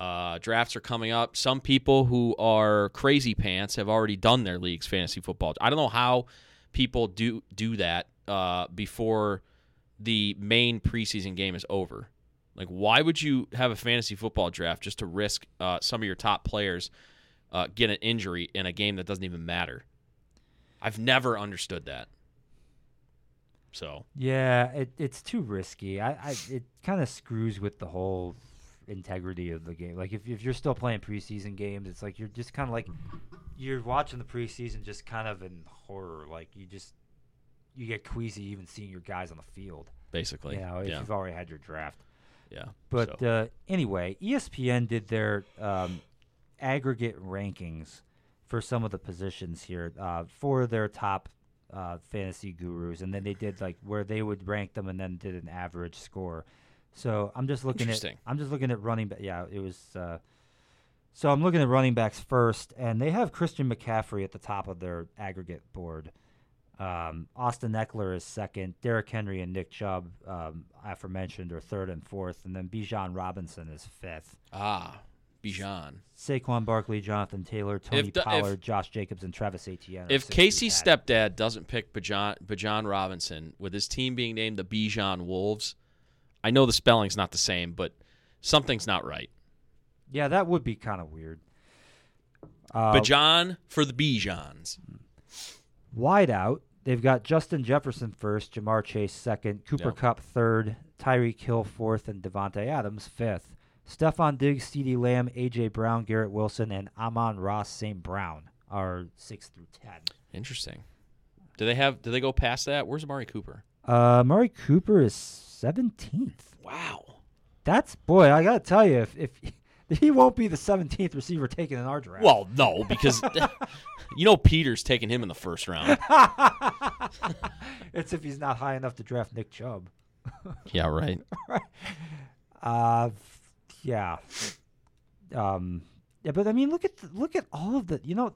uh, drafts are coming up. Some people who are crazy pants have already done their league's fantasy football. I don't know how people do do that uh, before the main preseason game is over. Like, why would you have a fantasy football draft just to risk uh, some of your top players uh, get an injury in a game that doesn't even matter? I've never understood that. So Yeah, it, it's too risky. I, I it kind of screws with the whole integrity of the game. Like if if you're still playing preseason games, it's like you're just kind of like you're watching the preseason just kind of in horror. Like you just you get queasy even seeing your guys on the field. basically, you know, if yeah, you've already had your draft. yeah. But so, uh, anyway, ESPN did their um, aggregate rankings for some of the positions here uh, for their top uh, fantasy gurus, and then they did like where they would rank them, and then did an average score. So I'm just looking at Interesting. I'm just looking at running back. Yeah, it was. Uh, so I'm looking at running backs first, and they have Christian McCaffrey at the top of their aggregate board. Um, Austin Ekeler is second. Derrick Henry and Nick Chubb, um, aforementioned, are third and fourth, and then Bijan Robinson is fifth. ah, Bijan. Saquon Barkley, Jonathan Taylor, Tony If the- if- Pollard, Josh Jacobs, and Travis Etienne. If Casey's stepdad doesn't pick Bijan, Bijan Robinson with his team being named the Bijan Wolves, I know the spelling's not the same, but something's not right. yeah, that would be kind of weird. Uh, Bijan for the Bijans. wide out, they've got Justin Jefferson first, Ja'Marr Chase second, Cooper Yep. Kupp third, Tyreek Hill fourth, and Davante Adams fifth. Stefon Diggs, CeeDee Lamb, A.J. Brown, Garrett Wilson, and Amon-Ra St. Brown are six through ten. Interesting. Do they have? Do they go past that? Where's Amari Cooper? Uh, Murray Cooper is seventeenth. Wow. That's boy, I gotta tell you, if, if he won't be the seventeenth receiver taken in our draft. Well, no, because you know Peter's taking him in the first round. it's if he's not high enough to draft Nick Chubb. yeah, right. Uh, yeah. Um, yeah, but I mean, look at the, look at all of the. You know,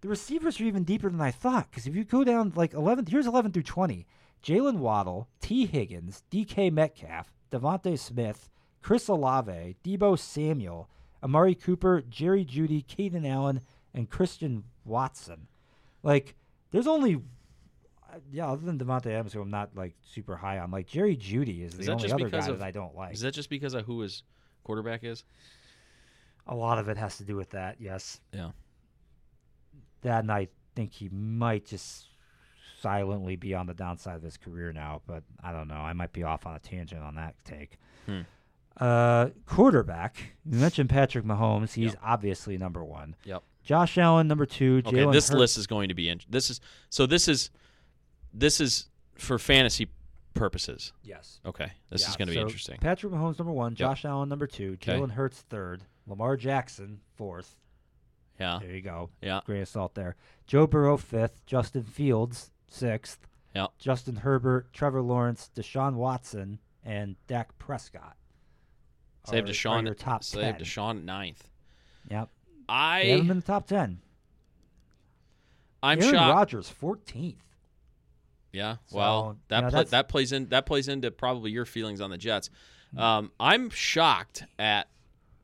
the receivers are even deeper than I thought. Because if you go down like eleven, here's eleven through twenty: Jaylen Waddle, Tee Higgins, D.K. Metcalf, DeVonta Smith, Chris Olave, Deebo Samuel, Amari Cooper, Jerry Jeudy, Caden Allen, and Christian Watson. Like, there's only. Yeah, other than Davante Adams, who I'm not like super high on, like Jerry Jeudy is, Is the only other guy of- that I don't like. Is that just because of who his quarterback is? A lot of it has to do with that, yes. Yeah. That and I think he might just silently be on the downside of his career now, but I don't know. I might be off on a tangent on that take. Hmm. Uh, quarterback. You mentioned Patrick Mahomes. He's Yep. obviously number one. Yep. Josh Allen, number two. Okay, Jalen this Hurts- list is going to be in, this is so this is this is for fantasy purposes. Yes. Okay, this Yeah, is going to be interesting. Patrick Mahomes, number one. Josh Allen, number two. Okay. Jalen Hurts, third. Lamar Jackson, fourth. Yeah, There you go. yeah, Grain of salt there. Joe Burrow, fifth. Justin Fields, sixth. yeah. Justin Herbert, Trevor Lawrence, Deshaun Watson, and Dak Prescott. Save Deshaun. your top save 10. Deshaun ninth. Yep. They have him I in the top 10. I'm Aaron shocked. Rodgers, 14th. Yeah, So, well, that you know, that's- that plays in that plays into probably your feelings on the Jets. Um, I'm shocked at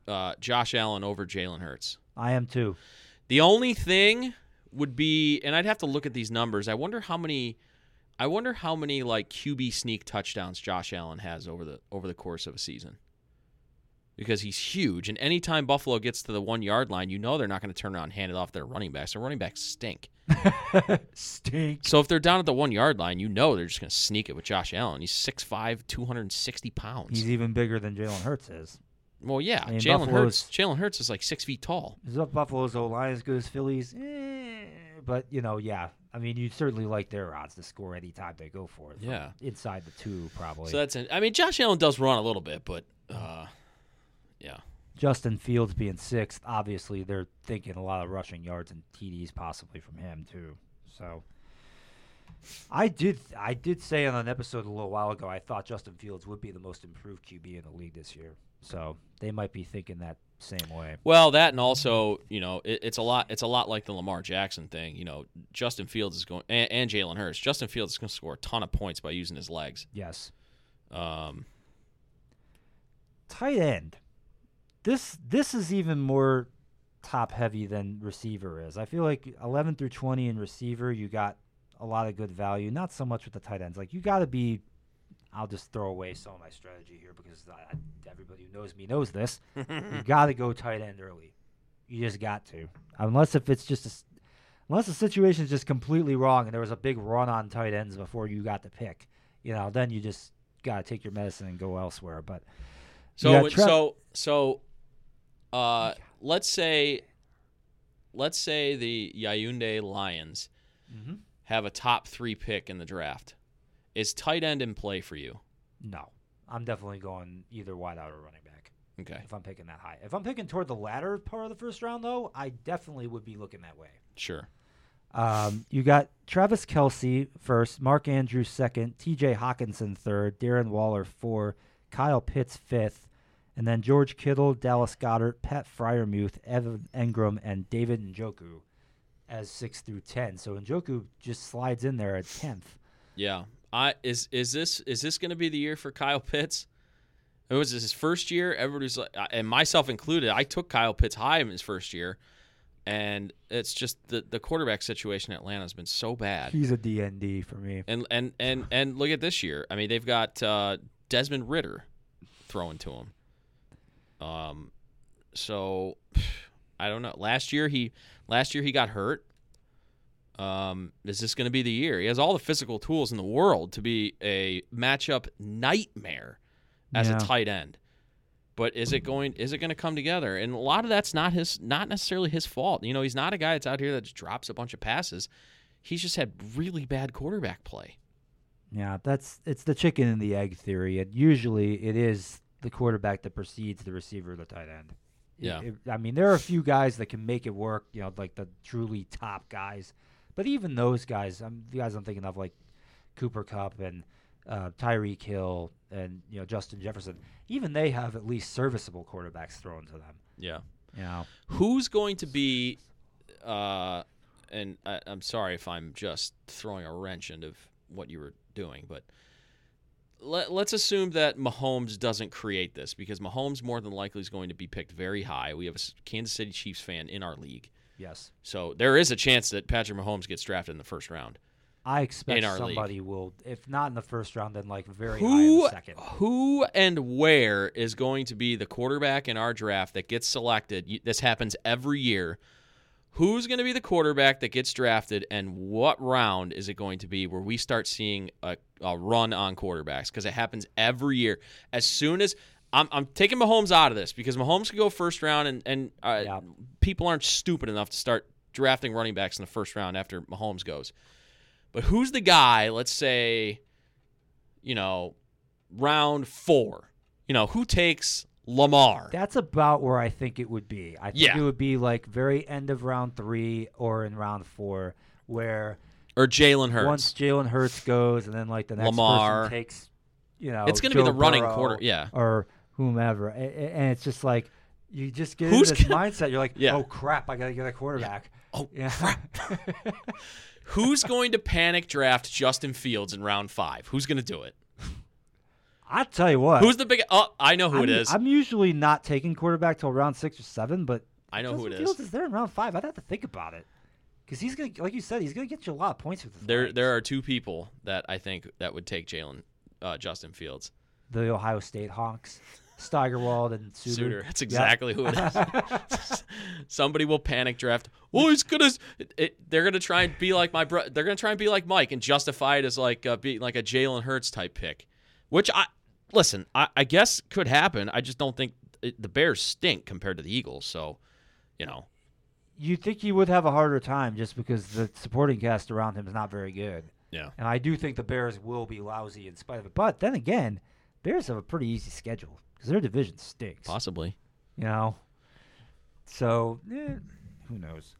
uh, Josh Allen over Jalen Hurts. I am too. The only thing would be, and I'd have to look at these numbers. I wonder how many, I wonder how many like QB sneak touchdowns Josh Allen has over the over the course of a season. because he's huge. And anytime Buffalo gets to the one yard line, you know they're not going to turn around and hand it off their running backs. Their running backs stink. Stink. So if they're down at the one yard line, you know they're just going to sneak it with Josh Allen. He's 6'5", 260 pounds. He's even bigger than Jalen Hurts is. Well, yeah, I mean, Jalen Buffalo's- Hurts. Jalen Hurts is like six feet tall. Is Buffalo's O line as good as Phillies? Eh, but you know, yeah. I mean, you certainly like their odds to score any time they go for it. Yeah. inside the two probably. So that's. An, I mean, Josh Allen does run a little bit, but uh, yeah. Justin Fields being sixth, obviously they're thinking a lot of rushing yards and TDs possibly from him too. So I did I did say on an episode a little while ago I thought Justin Fields would be the most improved QB in the league this year. So they might be thinking that same way. Well, that and also, you know, it, it's a lot. It's a lot like the Lamar Jackson thing. You know, Justin Fields is going, and, and Jalen Hurts. Justin Fields is going to score a ton of points by using his legs. Yes. Um, Tight end. This this is even more top heavy than receiver is. I feel like 11 through 20 in receiver, you got a lot of good value. Not so much with the tight ends. Like you got to be. I'll just throw away some of my strategy here because I, everybody who knows me knows this. you got to go tight end early. You just got to, unless if it's just a, unless the situation's just completely wrong and there was a big run on tight ends before you got the pick. You know, then you just got to take your medicine and go elsewhere. But so, You got when- Trev- so, so, uh, let's say, let's say the Yaounde Lions Mhm. have a top three pick in the draft. Is tight end in play for you? No, I'm definitely going either wide out or running back Okay, if I'm picking that high. If I'm picking toward the latter part of the first round, though, I definitely would be looking that way. sure. Um, you got Travis Kelce first, Mark Andrews second, T.J. Hockenson third, Darren Waller four, Kyle Pitts fifth, and then George Kittle, Dallas Goedert, Pat Freiermuth, Evan Engram, and David Njoku as six through ten. So Njoku just slides in there at tenth. Yeah. I is is this is this going to be the year for Kyle Pitts? It was his first year. Everybody's like, and myself included. I took Kyle Pitts high in his first year, and it's just the the quarterback situation in Atlanta has been so bad. He's a DND for me. And and and and look at this year. I mean, they've got uh, Desmond Ridder throwing to him. Um, so I don't know. Last year he last year he got hurt. Um, is this going to be the year? He has all the physical tools in the world to be a matchup nightmare as Yeah. a tight end. But is it going? Is it going to come together? And a lot of that's not his, not necessarily his fault. You know, he's not a guy that's out here that just drops a bunch of passes. He's just had really bad quarterback play. Yeah, that's it's the chicken and the egg theory. And usually it is the quarterback that precedes the receiver or the tight end. It- Yeah. it- I mean, there are a few guys that can make it work, you know, like the truly top guys. But even those guys, um, the guys I'm thinking of, like Cooper Kupp and uh, Tyreek Hill and, you know, Justin Jefferson, even they have at least serviceable quarterbacks thrown to them. Yeah. Know, Who's going to be? Uh, and I, I'm sorry if I'm just throwing a wrench into what you were doing, but let, let's assume that Mahomes doesn't create this because Mahomes more than likely is going to be picked very high. We have a Kansas City Chiefs fan in our league, yes. so there is a chance that Patrick Mahomes gets drafted in the first round. I expect our league. somebody will, if not in the first round, then like very high in Who, second. who, and where is going to be the quarterback in our draft that gets selected? This happens every year. Who's going to be the quarterback that gets drafted, and what round is it going to be where we start seeing a, a run on quarterbacks? Because it happens every year. As soon as I'm, I'm taking Mahomes out of this because Mahomes could go first round, and and uh, Yeah. people aren't stupid enough to start drafting running backs in the first round after Mahomes goes. But who's the guy? Let's say, you know, round four. You know, who takes Lamar? That's about where I think it would be. I think Yeah. it would be like very end of round three or in round four, where or Jalen Hurts? once Jalen Hurts goes, and then like the next Lamar. person takes, you know, It's gonna be Joe the running quarter- yeah. or whomever, A- a- and it's just like you just get Who's in this gonna- mindset. You're like, Yeah. oh crap, I gotta get a quarterback. Oh, Yeah. Who's going to panic draft Justin Fields in round five? Who's going to do it? I tell you what, Who's the big? Oh, I know who I'm, it is. I'm usually not taking quarterback till round six or seven, but I know who Justin it Fields is. is there in round five. I'd have to think about it. Because he's gonna, like you said, he's gonna get you a lot of points with his There, there are two people that I think that would take Jalen, uh, Justin Fields. the Ohio State honks. Steigerwald and Suter. Suter. That's Yeah. exactly who it is. Somebody will panic draft. Well, he's gonna. It, it- they're gonna try and be like my bro. They're gonna try and be like Mike and justify it as like uh, being like a Jalen Hurts type pick, which I listen. I, I guess could happen. I just don't think it, the Bears stink compared to the Eagles. So, you know, You'd think he would have a harder time just because the supporting cast around him is not very good. yeah. And I do think the Bears will be lousy in spite of it. But then again, Bears have a pretty easy schedule because their division stinks. Possibly. You know, so eh, who knows?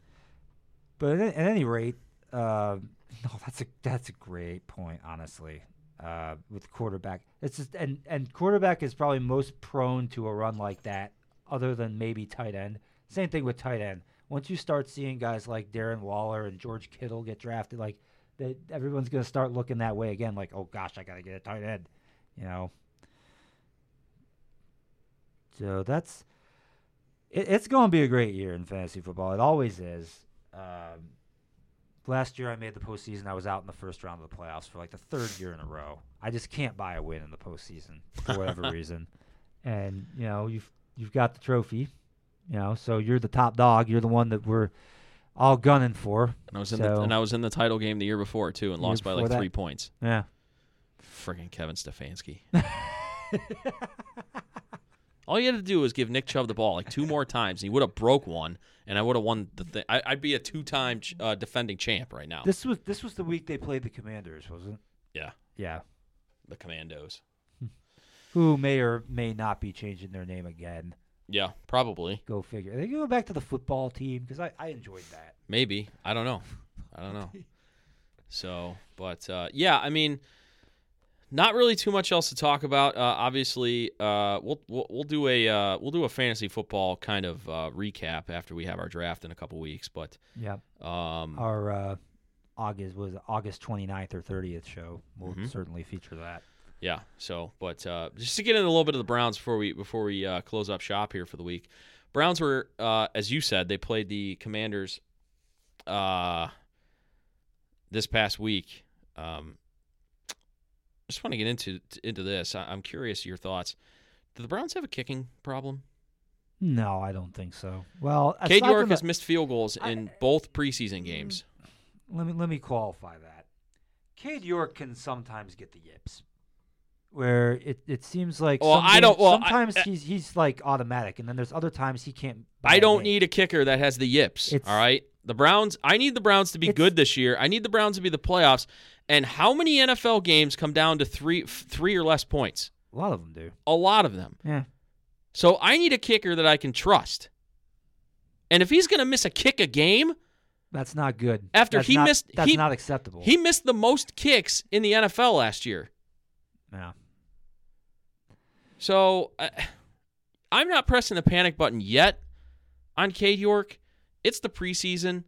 But at, at any rate, uh, no, that's a that's a great point. Honestly, uh, with quarterback, it's just and and quarterback is probably most prone to a run like that, other than maybe tight end. Same thing with tight end. Once you start seeing guys like Darren Waller and George Kittle get drafted, like that, everyone's gonna start looking that way again. Like, oh gosh, I gotta get a tight end. You know. So that's it, it's going to be a great year in fantasy football. It always is. Um, last year I made the postseason. I was out in the first round of the playoffs for like the third year in a row. I just can't buy a win in the postseason for whatever reason. And you know you've you've got the trophy, you know, so you're the top dog. You're the one that we're all gunning for. And I was in the and I was in the title game the year before too, and lost by like that? three points. Yeah. Friggin' Kevin Stefanski. All you had to do was give Nick Chubb the ball like two more times, and he would have broke one, and I would have won the thing. I, I'd be a two-time ch- uh, defending champ right now. This was this was the week they played the Commanders, wasn't it? yeah, Yeah. the Commandos. Who may or may not be changing their name again. Yeah, probably, Go figure. Are they go back to the football team because I, I enjoyed that. maybe. I don't know. I don't know. So, but uh, yeah, I mean, not really too much else to talk about. Uh, obviously, uh, we'll, we'll we'll do a uh, we'll do a fantasy football kind of uh, recap after we have our draft in a couple weeks. But Yeah. um, Our uh, August was August 29th or 30th show. We'll Mhm. certainly feature that. Yeah. So, but uh, just to get into a little bit of the Browns before we before we uh, close up shop here for the week, Browns were, uh, as you said, they played the Commanders uh, this past week. Um, just want to get into into this. I, I'm curious your thoughts. Do the Browns have a kicking problem? No, I don't think so. Well, Cade York has missed field goals I- in both preseason games. let me let me qualify that. Cade York can sometimes get the yips, where it, it seems like Well, I don't- well, sometimes uh, he's he's like automatic, and then there's other times he can't. I don't need a kicker that has the yips. All right. The Browns, I need the Browns to be It's- good this year. I need the Browns to be the playoffs. And how many NFL games come down to three f- three or less points? A lot of them do. A lot of them. Yeah. So I need a kicker that I can trust. And if he's going to miss a kick a game, That's not good. After That's he not- missed- that's he- not acceptable. he missed the most kicks in the NFL last year. yeah. So uh, I'm not pressing the panic button yet on Cade York. It's the preseason.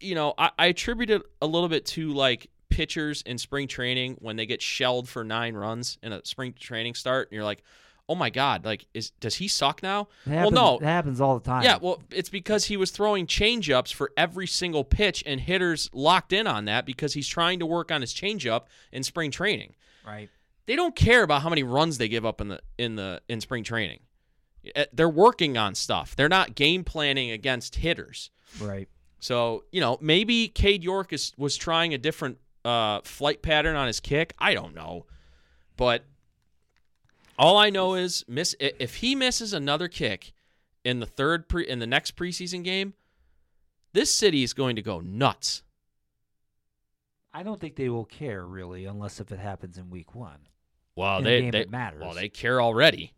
You know, I, I attribute it a little bit to like pitchers in spring training when they get shelled for nine runs in a spring training start, and you're like, oh my god, like is does he suck now? That well, no. that happens all the time. Yeah, well, it's because he was throwing changeups for every single pitch, and hitters locked in on that because he's trying to work on his changeup in spring training. right. They don't care about how many runs they give up in the in the in spring training. Eh, They're working on stuff. They're not game planning against hitters. Right. So you know, maybe Cade York is was trying a different uh, flight pattern on his kick. I don't know, but all I know is miss if he misses another kick in the third pre in the next preseason game, this city is going to go nuts. I don't think they will care really, unless if it happens in week one. Well, In they they well they care already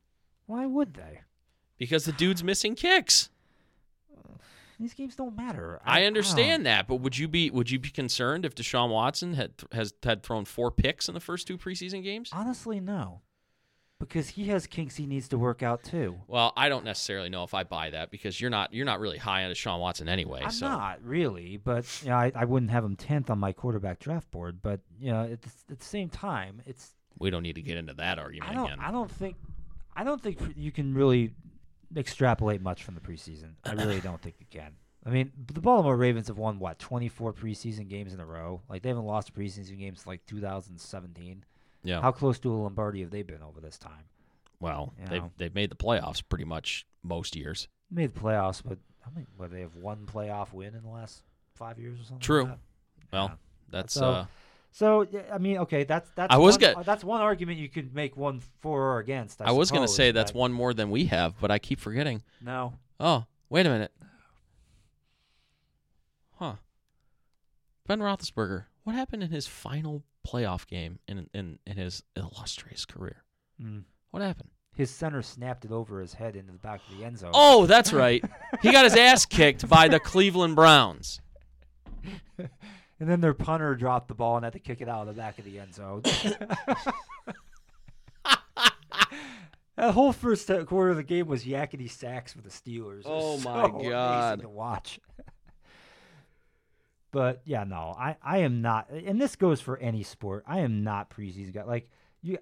Why would they? Because the dude's missing kicks. These games don't matter. I don't- understand that, but would you be would you be concerned if Deshaun Watson had has had thrown four picks in the first two preseason games? Honestly, no, because he has kinks he needs to work out too. Well, I don't necessarily know if I buy that because you're not you're not really high on Deshaun Watson anyway. I'm so not really, but you know, I, I wouldn't have him tenth on my quarterback draft board. But you know, at the, at the same time, it's we don't need to get into that argument I don't again. I don't think I don't think you can really extrapolate much from the preseason. I really don't think you can. I mean, the Baltimore Ravens have won what 24 preseason games in a row. Like they haven't lost a preseason game since like 2017. yeah. How close to a Lombardi have they been over this time? Well, You they've know. they've made the playoffs pretty much most years. Made the playoffs, but how many? What they have one playoff win in the last five years or something. like True. that? Well, Yeah. that's So- uh, So I mean, okay, that's that's I was one, go- uh, that's one argument you could make one for or against. I, I was gonna say that's one more than we have, but I keep forgetting. No, Oh, wait a minute. Huh. Ben Roethlisberger. What happened in his final playoff game in in, in his illustrious career? Mm. What happened? his center snapped it over his head into the back of the end zone. Oh, that's right. he got his ass kicked by the Cleveland Browns. And then their punter dropped the ball and had to kick it out of the back of the end zone. that whole first quarter of the game was yakety sacks for the Steelers. Oh, my so God. To watch. but yeah, no, I, I am not, and this goes for any sport. I am not preseason guy. Like you,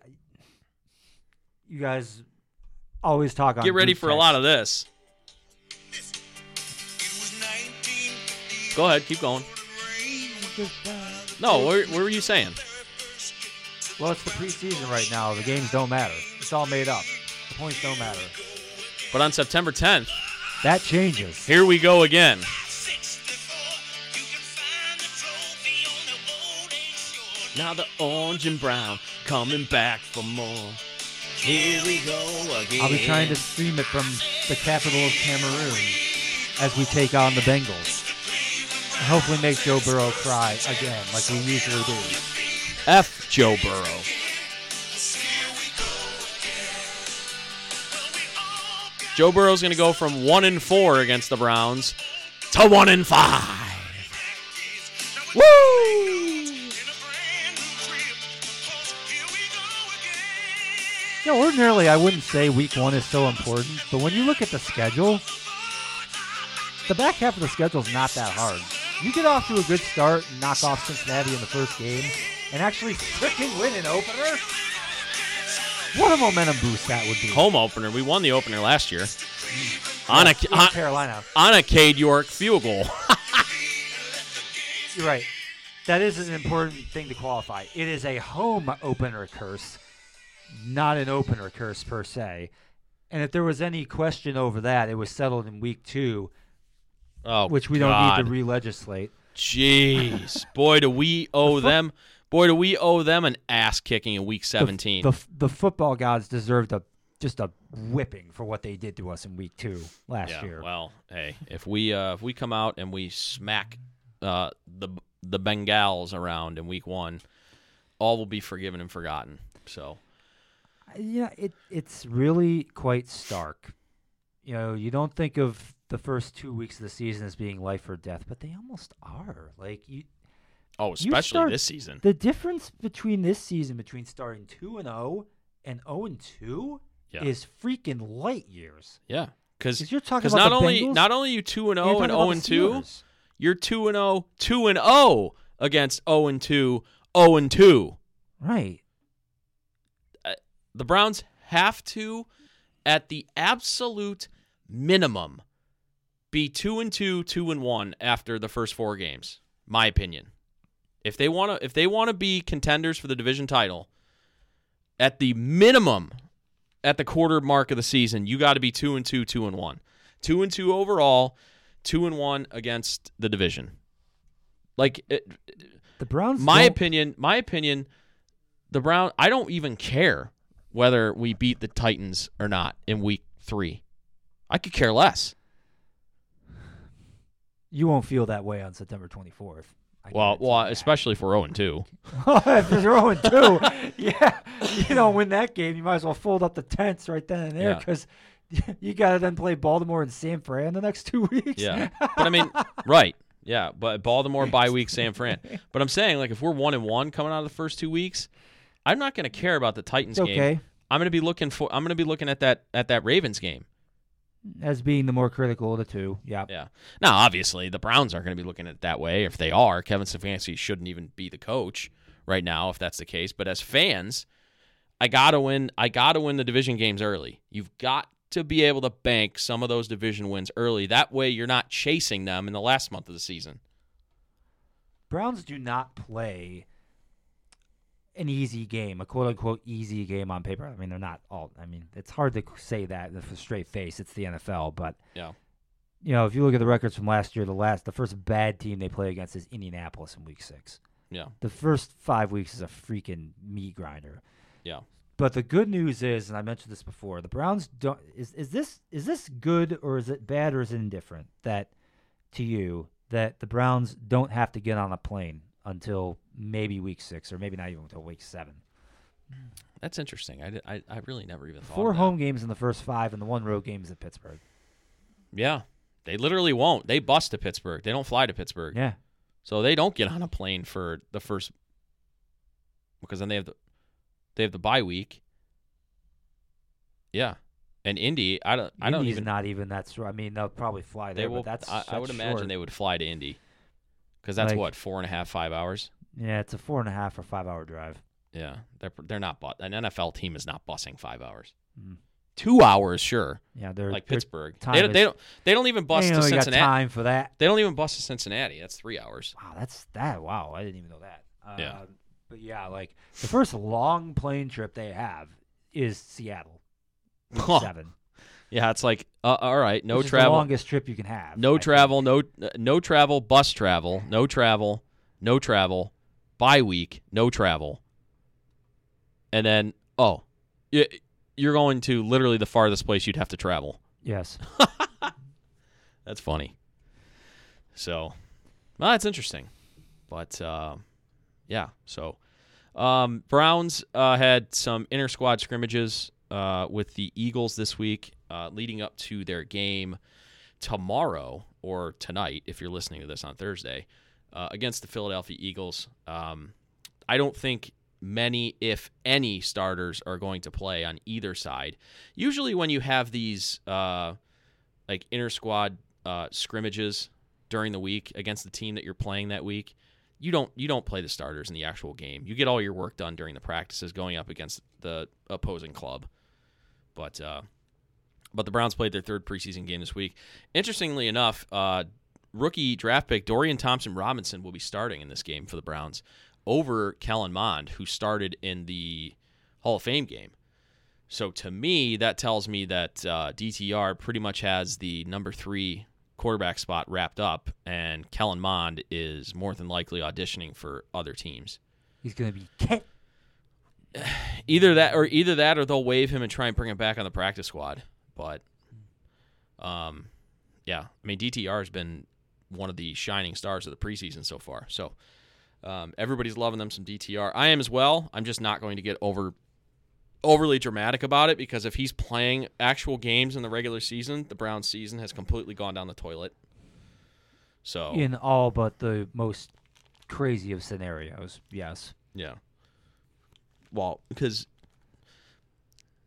you guys always talk on. Get ready for a lot of this. Go ahead, keep going. No, what, what were you saying? Well, it's the preseason right now. The games don't matter. It's all made up. The points don't matter. But on September 10th, That changes. here we go again. Now the orange and brown coming back for more. Here we go again. I'll be trying to stream it from the capital of Cameroon as we take on the Bengals. And hopefully make Joe Burrow cry again, like we usually do. F Joe Burrow. Joe Burrow's going to go from one and four against the Browns to one and five. Woo! Yeah, ordinarily I wouldn't say week one is so important, but when you look at the schedule, the back half of the schedule is not that hard. You get off to a good start and knock off Cincinnati in the first game, and actually freaking win an opener. What a momentum boost that would be. Home opener. We won the opener last year mm. on a on, Carolina. on a Cade York field goal. You're right. That is an important thing to qualify. It is a home opener curse, not an opener curse per se. And if there was any question over that, it was settled in week two, oh, which we don't need to re-legislate. Jeez, boy, do we owe them. Boy, do we owe them an ass kicking in week 17. The, f- the football gods deserved a just a whipping for what they did to us in week two last yeah, year. well, hey, if we uh, if we come out and we smack uh, the the Bengals around in week one, all will be forgiven and forgotten. So yeah, it it's really quite stark. You know, you don't think of the first two weeks of the season as being life or death, but they almost are. Like you, oh, You especially start- this season. the difference between this season between starting two and zero and zero and two is freaking light years. Yeah, because you're talking about not only Bengals, not only you two and zero oh and zero and two, you're two and zero, two and zero against zero and two, zero and two. right? Uh, the Browns have to, at the absolute minimum, be two and two, two and one after the first four games. My opinion. If they want to, if they want to be contenders for the division title, at the minimum, at the quarter mark of the season, you got to be two and two, two and one, two and two overall, two and one against the division. Like it, The Browns. my don't- opinion, my opinion, the Brown. I don't even care whether we beat the Titans or not in Week Three. I could care less. You won't feel that way on September 24th. I Well, well, that. especially for zero and two. if you're 0 and 2, yeah, you don't win that game. You might as well fold up the tents right then and there Yeah. because you got to then play Baltimore and San Fran the next two weeks. Yeah, but I mean, right? Yeah, but Baltimore bye week, San Fran. But I'm saying, like, if we're one and one coming out of the first two weeks, I'm not going to care about the Titans it's game. I'm going to be looking for. I'm going to be looking at that at that Ravens game. As being the more critical of the two. Yeah. Yeah. Now, obviously, the Browns aren't going to be looking at it that way. If they are, Kevin Stefanski shouldn't even be the coach right now, if that's the case. But as fans, I gotta win. I gotta win the division games early. You've got to be able to bank some of those division wins early. That way, you're not chasing them in the last month of the season. Browns do not play an easy game, a quote unquote easy game on paper. I mean, they're not all. I mean, it's hard to say that with a straight face. It's the NFL, but Yeah. you know, if you look at the records from last year, the last the first bad team they play against is Indianapolis in Week Six. Yeah. The first five weeks is a freaking meat grinder. Yeah. But the good news is, and I mentioned this before, the Browns don't. Is is this is this good or is it bad or is it indifferent that to you that the Browns don't have to get on a plane until maybe week six or maybe not even until week seven? That's interesting. I, did- I, I really never even thought Four home games in the first five, and the one road game is at Pittsburgh. Yeah. They literally won't. They bust to Pittsburgh. They don't fly to Pittsburgh. Yeah, So they don't get on a plane for the first because then they have the they have the bye week. Yeah. And Indy, I don't I don't Indy's even not even that strong. I mean, they'll probably fly they there, will but that's I, I would that's imagine they would fly to Indy. Because that's Like- what, four and a half, five hours? Yeah, it's a four and a half or five hour drive. Yeah. They're they're not bu- an NFL team is not busing five hours. Mm. Two hours, sure. Yeah, they're Like they're- Pittsburgh. They don't, they don't they don't even bus to know, you got Cincinnati. time for that. They don't even bus to Cincinnati. That's three hours. Wow, that's that. Wow, I didn't even know that. Uh, Yeah. But yeah, like the first long plane trip they have is Seattle. Huh. Seven. Yeah, it's like uh, all right, no which travel. The longest trip you can have. No I think. travel, no uh, no travel, bus travel, no travel, no travel, bye week, no travel. And then oh, you're going to literally the farthest place you'd have to travel. Yes. That's funny. So, well, that's interesting. But uh, yeah, so um, Browns uh, had some inter squad scrimmages uh, with the Eagles this week, uh, leading up to their game tomorrow or tonight, if you're listening to this on Thursday, uh, against the Philadelphia Eagles. Um, I don't think many, if any, starters are going to play on either side. Usually, when you have these uh, like inter squad uh, scrimmages during the week against the team that you're playing that week, you don't you don't play the starters in the actual game. You get all your work done during the practices going up against the opposing club. But uh, but the Browns played their third preseason game this week. Interestingly enough, uh, rookie draft pick Dorian Thompson Robinson will be starting in this game for the Browns over Kellen Mond, who started in the Hall of Fame game. So to me, that tells me that uh, DTR pretty much has the number three quarterback spot wrapped up, and Kellen Mond is more than likely auditioning for other teams. He's going to be Ket. Either that, or either that, or they'll waive him and try and bring him back on the practice squad. But, um, yeah, I mean DTR has been one of the shining stars of the preseason so far. So, um, everybody's loving them some DTR. I am as well. I'm just not going to get over overly dramatic about it because if he's playing actual games in the regular season, the Browns season has completely gone down the toilet. So in all but the most crazy of scenarios. Yes. Yeah. Well, because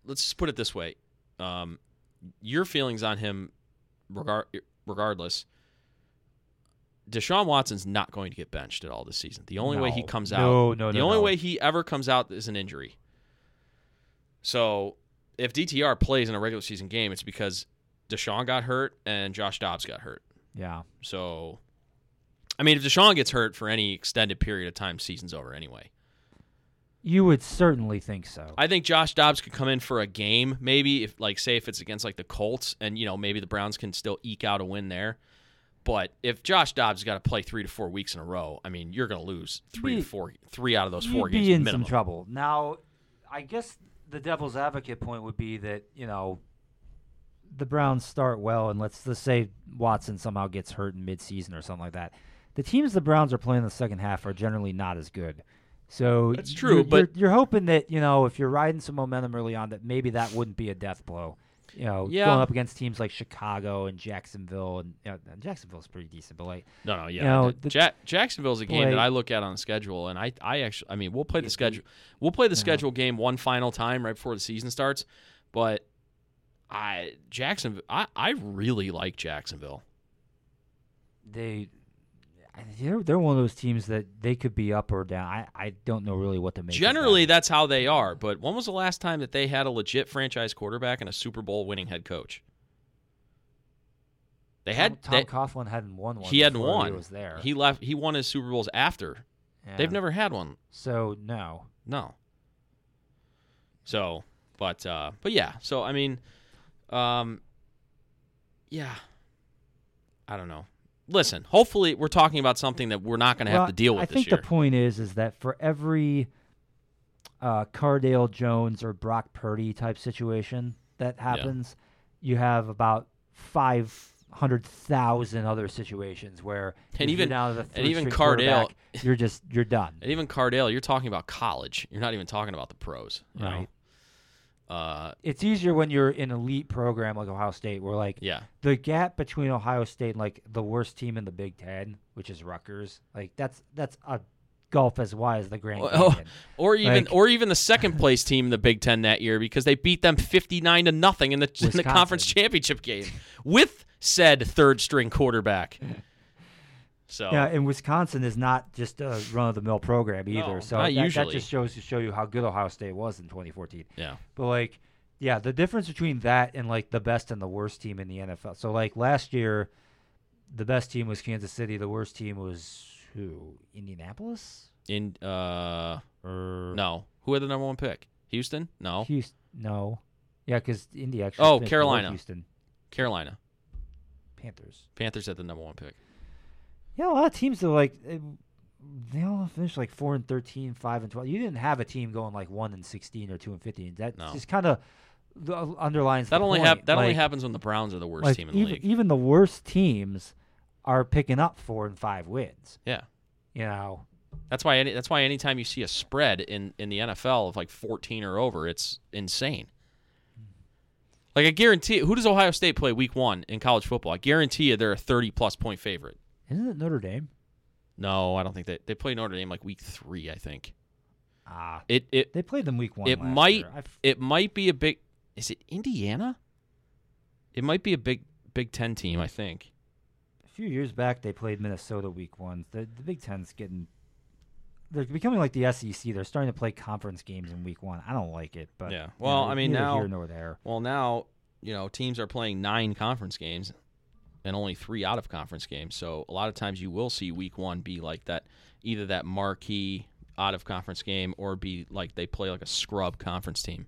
let's just put it this way: um, your feelings on him, regard regardless. Deshaun Watson's not going to get benched at all this season. The only way he No. comes No, out, no, the no, only no. way he ever comes out is an injury. So, if DTR plays in a regular season game, it's because Deshaun got hurt and Josh Dobbs got hurt. Yeah. So, I mean, if Deshaun gets hurt for any extended period of time, season's over anyway. You would certainly think so. I think Josh Dobbs could come in for a game, maybe if like say if it's against like the Colts, and you know maybe the Browns can still eke out a win there. But if Josh Dobbs got to play three to four weeks in a row, I mean you're going to lose three Be- to four, three out of those four You'd games be in minimum. some trouble. Now, I guess the devil's advocate point would be that you know the Browns start well, and let's let's say Watson somehow gets hurt in midseason or something like that. The teams the Browns are playing in the second half are generally not as good. So That's you're- true, you're, but- you're hoping that you know if you're riding some momentum early on, that maybe that wouldn't be a death blow. You know, Yeah. going up against teams like Chicago and Jacksonville, and you know, Jacksonville's pretty decent, but like No, no, yeah. You know, the- Ja- Jacksonville's a game that I look at on the schedule, and I, I actually, I mean, we'll play the schedule, we'll play the Yeah. schedule game one final time right before the season starts, but I Jacksonville, I, I really like Jacksonville. they they're, they're one of those teams that they could be up or down. I, I don't know really what to make. of Generally, that's how they are. But when was the last time that they had a legit franchise quarterback and a Super Bowl winning head coach? They had Tom, Tom they- Coughlin hadn't won one. he hadn't won. He was there. He left. He won his Super Bowls after They've never had one. So no. No. So, but uh but yeah, so I mean um yeah. I don't know. Listen, hopefully we're talking about something that we're not going to have to deal with I think year. the point is, is that for every uh, Cardale Jones or Brock Purdy type situation that happens, you have about five hundred thousand other situations where And even- to the and even Cardale- you're just you're done. and even Cardale, you're talking about college. You're not even talking about the pros, right? know? Uh It's easier when you're in an elite program like Ohio State, where like yeah. the gap between Ohio State and like the worst team in the Big Ten, which is Rutgers, like that's that's a gulf as wide as the Grand Oh, Canyon. Or even Like- or even the second place team in the Big 10 that year because they beat them 59 to nothing in the in the conference championship game with said third string quarterback. So Yeah, and Wisconsin is not just a run of the mill program either. No, so not that, that just shows to show you how good Ohio State was in 2014. yeah. But like, yeah, the difference between that and like the best and the worst team in the NFL. So like last year, the best team was Kansas City. The worst team was who? Indianapolis In uh or no. Who had the number one pick? Houston? No. Houston? No. Yeah, because Indy actually. Oh, Carolina. Houston Carolina. Panthers. Panthers had the number one pick. Yeah, a lot of teams are like eh, they all finished like four and 13, 5 and twelve. You didn't have a team going like one and sixteen or two and fifteen. That No. just kind of underlines That the only hap- that only happens when the Browns are the worst like, team in the even, league. Even the worst teams are picking up four and five wins. yeah. You know, That's why any, that's why anytime you see a spread in, in the NFL of like 14 or over, it's insane. Like I guarantee who does Ohio State play week 1 in college football? I guarantee you they're a 30 plus point favorite. Isn't it Notre Dame? No, I don't think they they play Notre Dame like week 3, I think. Ah, It it they played them week one. it might. It might be a big Is it Indiana? It might be a big Big 10 team, I think. a few years back, they played Minnesota week one. The, the Big Ten's getting. They're becoming like the SEC. They're starting to play conference games in week one. I don't like it, but Yeah. you Well, know, I mean, now- here nor there. Well, now, you know, teams are playing 9 conference games and only 3 out of conference games. So, a lot of times you will see week 1 be like that either that marquee out of conference game or be like they play like a scrub conference team.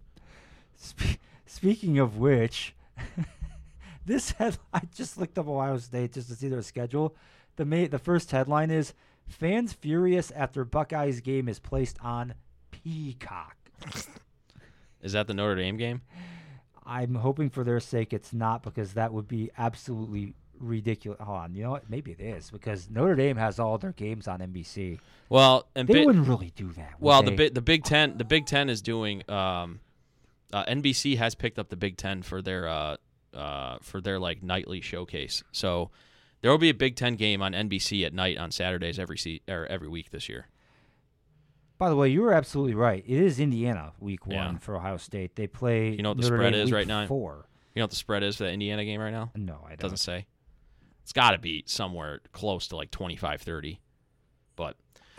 Spe- speaking of which, this head I just looked up Ohio State just to see their schedule. The ma- the first headline is fans furious after Buckeyes game is placed on Peacock. Is that the Notre Dame game? I'm hoping for their sake it's not because that would be absolutely ridiculous. Hold on, you know what? Maybe it is because Notre Dame has all their games on NBC. Well, and They Bi- wouldn't really do that. well, the they? big the Big 10 the Big 10 is doing um uh, NBC has picked up the Big 10 for their uh uh for their like nightly showcase. So, there will be a Big 10 game on NBC at night on Saturdays every se- or every week this year. By the way, you were absolutely right. It is Indiana week one Yeah. for Ohio State. They play. You know what the Notre spread Dame is right now? Four. You know what the spread is for the Indiana game right now? No, I It don't. doesn't say. It's got to be somewhere close to like 25 30. But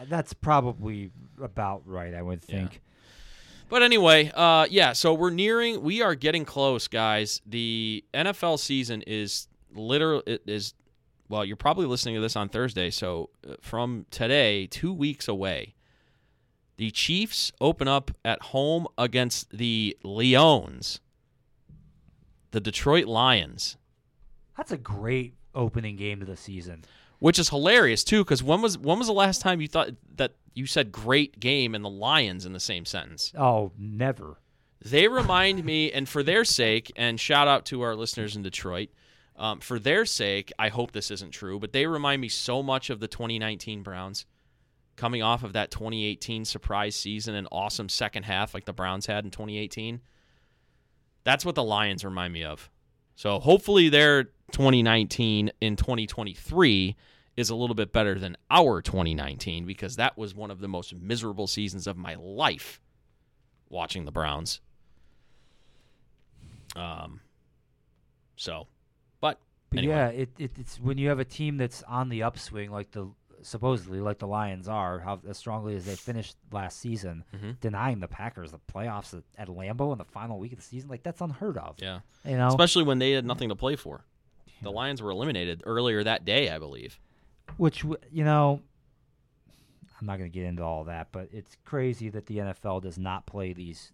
That's probably about right. I would Yeah. think. but anyway, uh yeah, so we're nearing we are getting close, guys. The NFL season is literal it is well, you're probably listening to this on Thursday, so uh, from today, 2 weeks away. The Chiefs open up at home against the Leones, The Detroit Lions. That's a great opening game to the season. which is hilarious too. Because when was when was the last time you thought that you said "great game" and the Lions in the same sentence? Oh, never. They remind me, and for their sake, and shout out to our listeners in Detroit. Um, for their sake, I hope this isn't true, but they remind me so much of the 2019 Browns, coming off of that 2018 surprise season and awesome second half like the Browns had in 2018. That's what the Lions remind me of. So hopefully their 2019 in 2023 is a little bit better than our 2019 because that was one of the most miserable seasons of my life watching the Browns. Um so but But anyway. yeah, it, it it's when you have a team that's on the upswing, like the supposedly like the Lions are, how as strongly as they finished last season, Mhm. denying the Packers the playoffs at, at Lambeau in the final week of the season, like that's unheard of. Yeah. You know, Especially when they had nothing to play for. The Lions were eliminated earlier that day, I believe. which you know, I'm not going to get into all that, but it's crazy that the NFL does not play these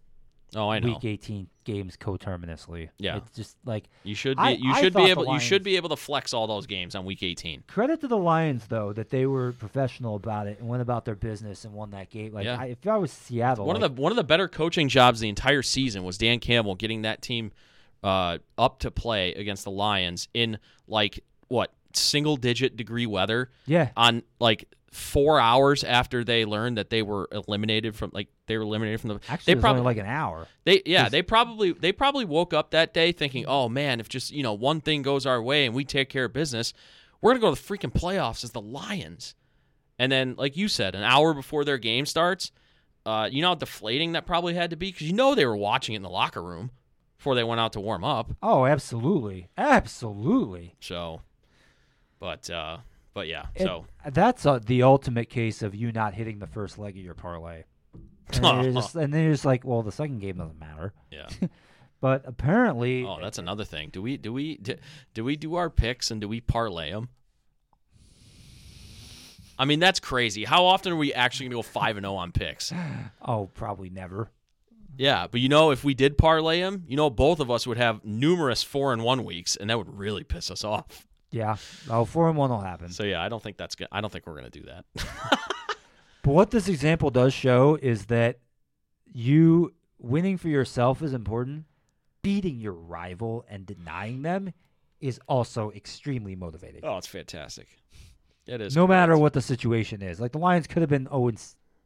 Oh, I know. Week 18 games coterminously. Yeah. it's just like You should be. I- you should be able. You should be able to flex all those games on week 18. credit to the Lions though that they were professional about it and went about their business and won that game. Like Yeah. I, if I was Seattle, One like, of the one of the better coaching jobs the entire season was Dan Campbell getting that team uh, up to play against the Lions in like what single digit degree weather yeah, on like four hours after they learned that they were eliminated from like they were eliminated from the actually they probably only like an hour. They yeah, they probably they probably woke up that day thinking, "Oh man, if just, you know, one thing goes our way and we take care of business, we're going to go to the freaking playoffs as the Lions." And then like you said, an hour before their game starts, uh, you know how deflating that probably had to be cuz you know they were watching it in the locker room before they went out to warm up. Oh, absolutely, absolutely. So but uh but yeah. And So that's uh, the ultimate case of you not hitting the first leg of your parlay. And then, you're just, and then you're just like, well, the second game doesn't matter. yeah. But apparently, Oh, that's another thing. Do we do we do, do we do our picks and do we parlay them? I mean, that's crazy. How often are we actually going to go 5 and 0 on picks? oh, probably never. Yeah, but you know if we did parlay him, you know both of us would have numerous 4 and 1 weeks and that would really piss us off. Yeah. Oh, four and one will happen. So yeah, I don't think that's good. I don't think we're going to do that. But what this example does show is that you winning for yourself is important. Beating your rival and denying them is also extremely motivating. oh, it's fantastic. It is. no matter what the situation is. Like the Lions could have been 0 and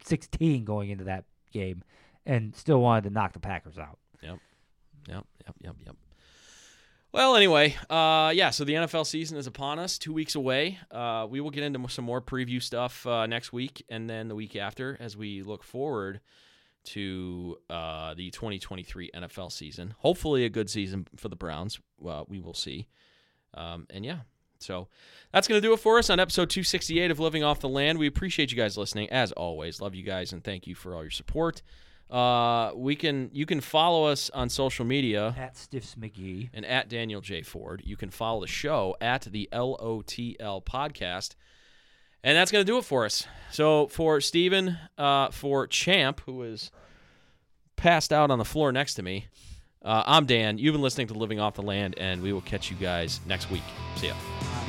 16 going into that game and still wanted to knock the Packers out. Yep, yep, yep, yep. Yep. Well, anyway, uh, yeah. So the NFL season is upon us, two weeks away. Uh, we will get into some more preview stuff uh, next week, and then the week after, as we look forward to uh, the 2023 NFL season. Hopefully, a good season for the Browns. We will see. Um, and yeah, so that's going to do it for us on episode 268 of Living Off the Land. We appreciate you guys listening as always. Love you guys and thank you for all your support. Uh, we can you can follow us on social media At Stiffs McGee. and at Daniel J Ford. You can follow the show at the LOTL podcast. And that's going to do it for us. So for Steven, uh, for Champ, who is passed out on the floor next to me, uh, I'm Dan. You've been listening to Living Off the Land, and we will catch you guys next week. See ya.